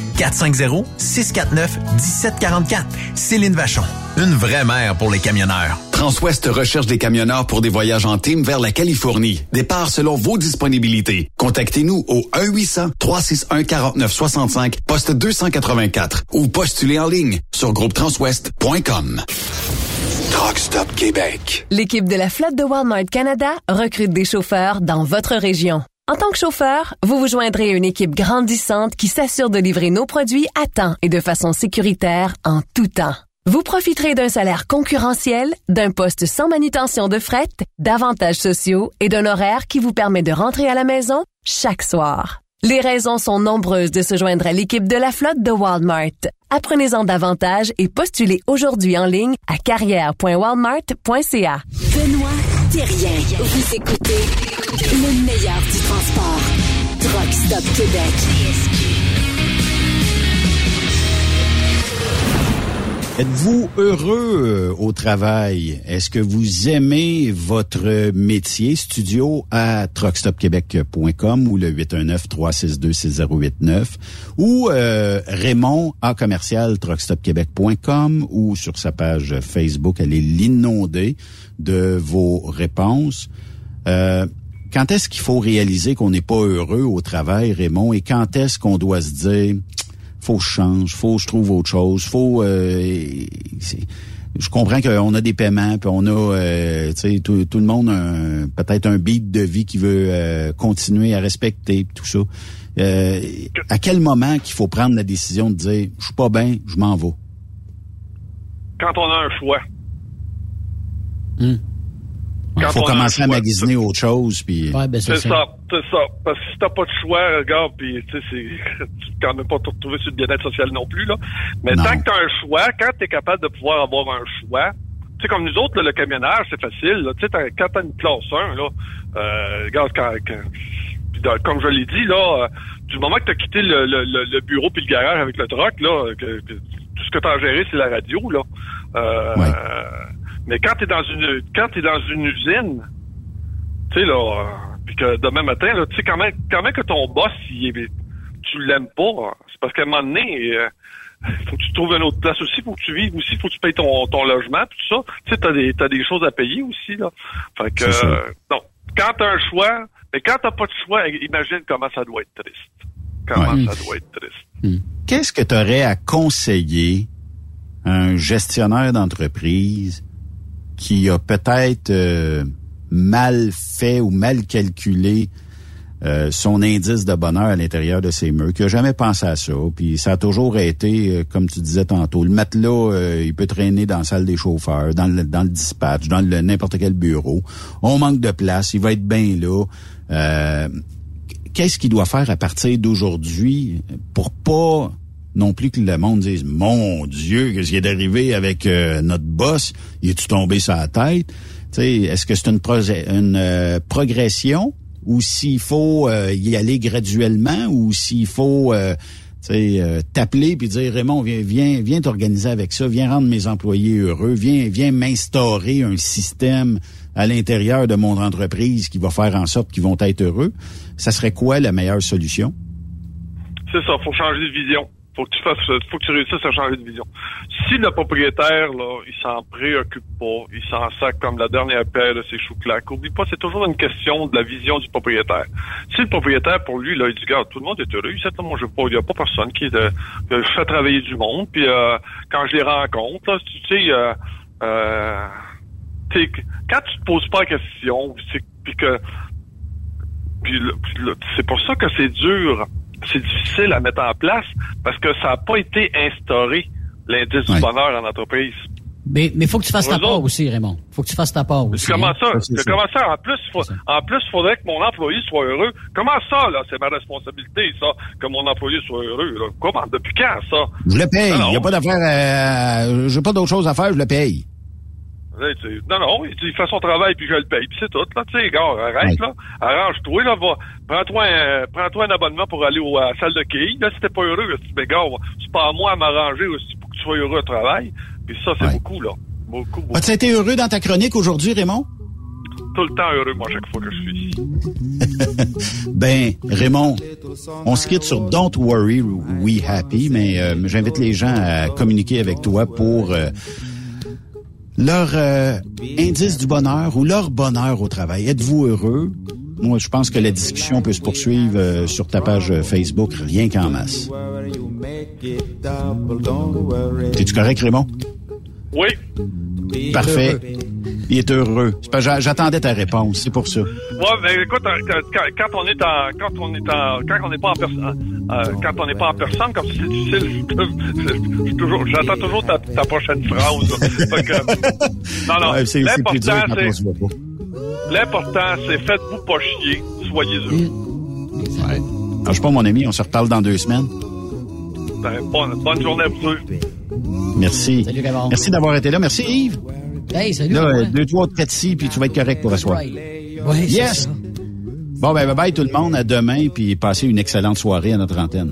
450-649-1744. Céline Vachon. Une vraie mère pour les camionneurs. Transwest recherche des camionneurs pour des voyages en team vers la Californie. Départ selon vos disponibilités. Contactez-nous au 1-800-361-4965, poste 284 ou postulez en ligne sur groupetranswest.com. Truck Stop Québec. L'équipe de la flotte de Walmart Canada recrute des chauffeurs dans votre région. En tant que chauffeur, vous vous joindrez à une équipe grandissante qui s'assure de livrer nos produits à temps et de façon sécuritaire en tout temps. Vous profiterez d'un salaire concurrentiel, d'un poste sans manutention de fret, d'avantages sociaux et d'un horaire qui vous permet de rentrer à la maison chaque soir. Les raisons sont nombreuses de se joindre à l'équipe de la flotte de Walmart. Apprenez-en davantage et postulez aujourd'hui en ligne à carrière.walmart.ca. Vous écoutez le meilleur du transport. Truck Stop Québec. Êtes-vous heureux euh, au travail? Est-ce que vous aimez votre métier? Studio à truckstopquebec.com ou le 819-362-6089 ou euh, Raymond à commercial truckstopquebec.com ou sur sa page Facebook. Elle est l'inondée de vos réponses. Euh, quand est-ce qu'il faut réaliser qu'on n'est pas heureux au travail, Raymond, et quand est-ce qu'on doit se dire faut que je change, faut que je trouve autre chose, faut euh, je comprends qu'on a des paiements, puis on a euh, tu sais tout, tout, le monde a peut-être un beat de vie qui veut euh, continuer à respecter tout ça. à quel moment qu'il faut prendre la décision de dire je suis pas bien, je m'en vais? Quand on a un choix. Hmm. Il faut commencer à magasiner autre chose. Puis... Ouais, ben c'est ça, c'est ça. Parce que si t'as pas de choix, regarde, puis tu sais, [laughs] tu quand même pas te retrouver sur le bien-être social non plus. là. Mais tant que t'as un choix, quand t'es capable de pouvoir avoir un choix, tu sais, comme nous autres, là, le camionnage, c'est facile. Tu sais, quand t'as une classe 1, là, euh, regarde, quand, comme je l'ai dit, là, euh, du moment que t'as quitté le, le, le, bureau puis le garage avec le truck, là, que, tout ce que t'as géré, c'est la radio, là. Euh, mais quand t'es dans une quand t'es dans une usine, tu sais là, euh, puis que demain matin, tu sais quand même quand même que ton boss, il tu l'aimes pas, c'est parce qu'à un moment donné, euh, faut que tu trouves une autre place aussi, faut que tu vives aussi, faut que tu payes ton, ton logement, tout ça. Tu sais, t'as des t'as des choses à payer aussi là. Fait que euh, non, quand t'as un choix, mais quand t'as pas de choix, imagine comment ça doit être triste. Comment ça doit être triste. Hmm. Qu'est-ce que tu aurais à conseiller à un gestionnaire d'entreprise qui a peut-être euh, mal fait ou mal calculé euh, son indice de bonheur à l'intérieur de ses murs, qui a jamais pensé à ça, puis ça a toujours été, euh, comme tu disais tantôt, le matelas, il peut traîner dans la salle des chauffeurs, dans le, dans le dispatch, dans le n'importe quel bureau. On manque de place, il va être bien là. Qu'est-ce qu'il doit faire à partir d'aujourd'hui pour pas non plus que le monde dise Mon Dieu, qu'est-ce qui est arrivé avec euh, notre boss? Il est-tu tombé la tête? Est-ce que c'est une, une euh, progression? Ou s'il faut euh, y aller graduellement? Ou s'il faut t'appeler puis dire Raymond, viens, viens, viens t'organiser avec ça, viens rendre mes employés heureux, viens, viens m'instaurer un système à l'intérieur de mon entreprise qui va faire en sorte qu'ils vont être heureux. Ça serait quoi la meilleure solution? C'est ça, faut changer de vision faut que tu fasses, faut que tu réussisses à changer de vision. Si le propriétaire, là, il s'en préoccupe pas, il s'en sac comme la dernière paire de ses choux claques, oublie pas, c'est toujours une question de la vision du propriétaire. Si le propriétaire, pour lui, là, il dit, regarde, tout le monde est heureux, il moi, je pas, il y a pas personne qui fait travailler du monde, puis euh, quand je les rencontre, là, tu sais, euh, euh, quand tu te poses pas la question, puis que, puis c'est pour ça que c'est dur c'est difficile à mettre en place parce que ça n'a pas été instauré, l'indice du bonheur en entreprise. Mais il faut que tu fasses ta part aussi, Raymond. faut que tu fasses ta part aussi. Comment hein. ça? comment ça? En plus, en plus, il faudrait que mon employé soit heureux. Comment ça, là? C'est ma responsabilité, ça, que mon employé soit heureux. Comment? Depuis quand, ça? Je le paye. Il n'y a pas d'affaire euh, J'ai pas d'autre chose à faire, je le paye. Non, non, il fait son travail puis je le paye, puis c'est tout. Là, tu sais, gars, arrête, là. Arrange-toi, là, va. Prends-toi un, prends-toi un abonnement pour aller au, à la salle de quilles. Là, si t'es pas heureux, mais gars, c'est pas à moi à m'arranger aussi pour que tu sois heureux au travail. Puis ça, c'est beaucoup, là. Beaucoup, beaucoup. As-tu été heureux dans ta chronique aujourd'hui, Raymond? Tout le temps heureux, moi, chaque fois que je suis ici. [laughs] ben, Raymond, on se quitte sur Don't Worry, We Happy, mais euh, j'invite les gens à communiquer avec toi pour euh, leur euh, indice du bonheur ou leur bonheur au travail. Êtes-vous heureux? Moi, je pense que la discussion peut se poursuivre euh, sur ta page euh, Facebook, rien qu'en masse. Es-tu correct, Raymond? Oui. Parfait. Il est heureux. J'attendais ta réponse, c'est pour ça. Ouais, mais écoute, quand, on est en, quand on est en, quand on n'est pas en personne, euh, quand on n'est pas en personne, comme c'est difficile, j'attends toujours ta, ta, prochaine phrase. [laughs] non, non. Ouais, c'est l'important, c'est, l'important, c'est faites-vous pas chier, soyez heureux. Ouais. je sais pas, mon ami, on se reparle dans deux semaines. Ben, bonne, bonne journée à vous deux. Merci. Salut, Merci d'avoir été là. Merci, Yves. Hey, salut. Là, deux, trois, quatre, six, puis tu vas être correct pour la soirée. Oui, yes. Bon, ben, bye bye tout le monde. À demain, puis passez une excellente soirée à notre antenne.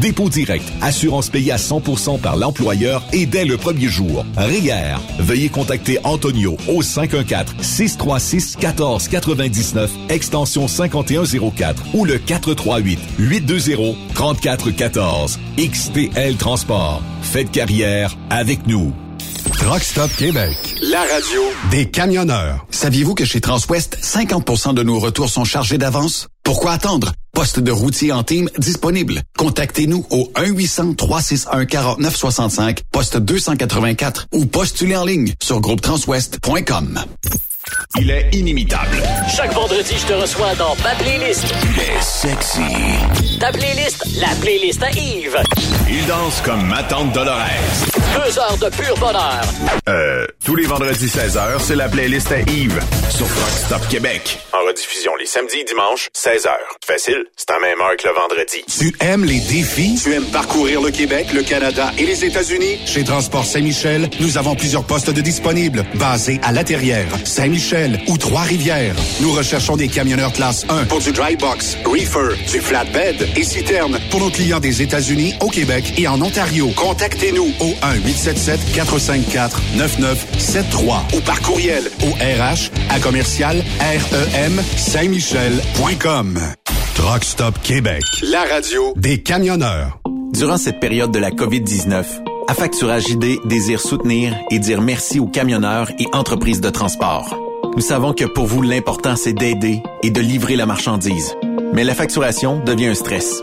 dépôt direct, assurance payée à 100% par l'employeur et dès le premier jour. RIER. Veuillez contacter Antonio au 514-636-1499, extension 5104 ou le 438-820-3414. XTL Transport. Faites carrière avec nous. Truck Stop Québec. La radio Des camionneurs. Saviez-vous que chez Transwest, 50% de nos retours sont chargés d'avance? Pourquoi attendre? Poste de routier en team disponible. Contactez-nous au 1-800-361-4965, poste 284 ou postulez en ligne sur groupetranswest.com. Il est inimitable. Chaque vendredi, je te reçois dans ma playlist. Il est sexy. Ta playlist, la playlist à Yves. Il danse comme ma tante Dolores. Deux heures de pur bonheur. Euh, tous les vendredis 16h, c'est la playlist à Yves sur Rock Stop Québec. En rediffusion les samedis et dimanches, 16h. Facile, c'est à même heure que le vendredi. Tu aimes les défis? Tu aimes parcourir le Québec, le Canada et les États-Unis? Chez Transport Saint-Michel, nous avons plusieurs postes de disponibles, basés à La Terrière, Saint-Michel ou Trois-Rivières. Nous recherchons des camionneurs classe 1 Pour du dry box, reefer, du flatbed et citerne. pour nos clients des États-Unis, au Québec et en Ontario. Contactez-nous Au 1-877-454-9973 ou par courriel au RH à commercial REM Saint-Michel.com. Truck Stop Québec. la radio. Des camionneurs. Durant cette période de la COVID-19, Affacturage ID désire soutenir et dire merci aux camionneurs et entreprises de transport. Nous savons que pour vous, l'important, c'est d'aider et de livrer la marchandise. Mais la facturation devient un stress.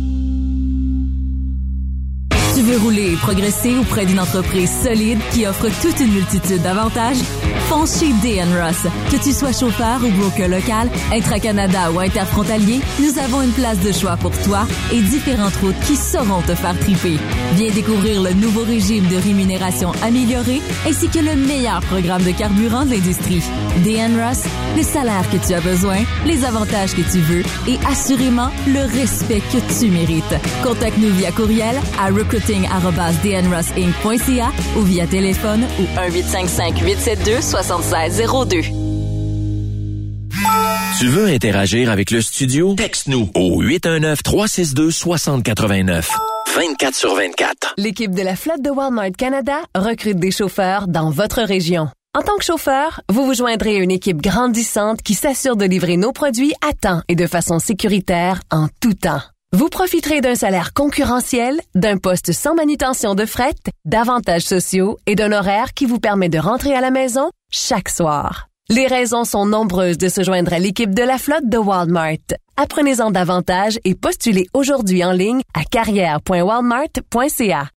Tu veux rouler et progresser auprès d'une entreprise solide qui offre toute une multitude d'avantages? Fonce chez DN Ross. Que tu sois chauffeur ou broker local, intra-Canada ou interfrontalier, nous avons une place de choix pour toi et différentes routes qui sauront te faire triper. Viens découvrir le nouveau régime de rémunération amélioré ainsi que le meilleur programme de carburant de l'industrie. DN Ross, le salaire que tu as besoin, les avantages que tu veux et assurément le respect que tu mérites. Contacte-nous via courriel à recruiting@dnrossinc.ca ou via téléphone au 1855 872 7602. Tu veux interagir avec le studio? Texte-nous au 819-362-6089. 24 sur 24. L'équipe de la flotte de Walmart Canada recrute des chauffeurs dans votre région. En tant que chauffeur, vous vous joindrez à une équipe grandissante qui s'assure de livrer nos produits à temps et de façon sécuritaire en tout temps. Vous profiterez d'un salaire concurrentiel, d'un poste sans manutention de fret, d'avantages sociaux et d'un horaire qui vous permet de rentrer à la maison chaque soir. Les raisons sont nombreuses de se joindre à l'équipe de la flotte de Walmart. Apprenez-en davantage et postulez aujourd'hui en ligne à carrière.walmart.ca.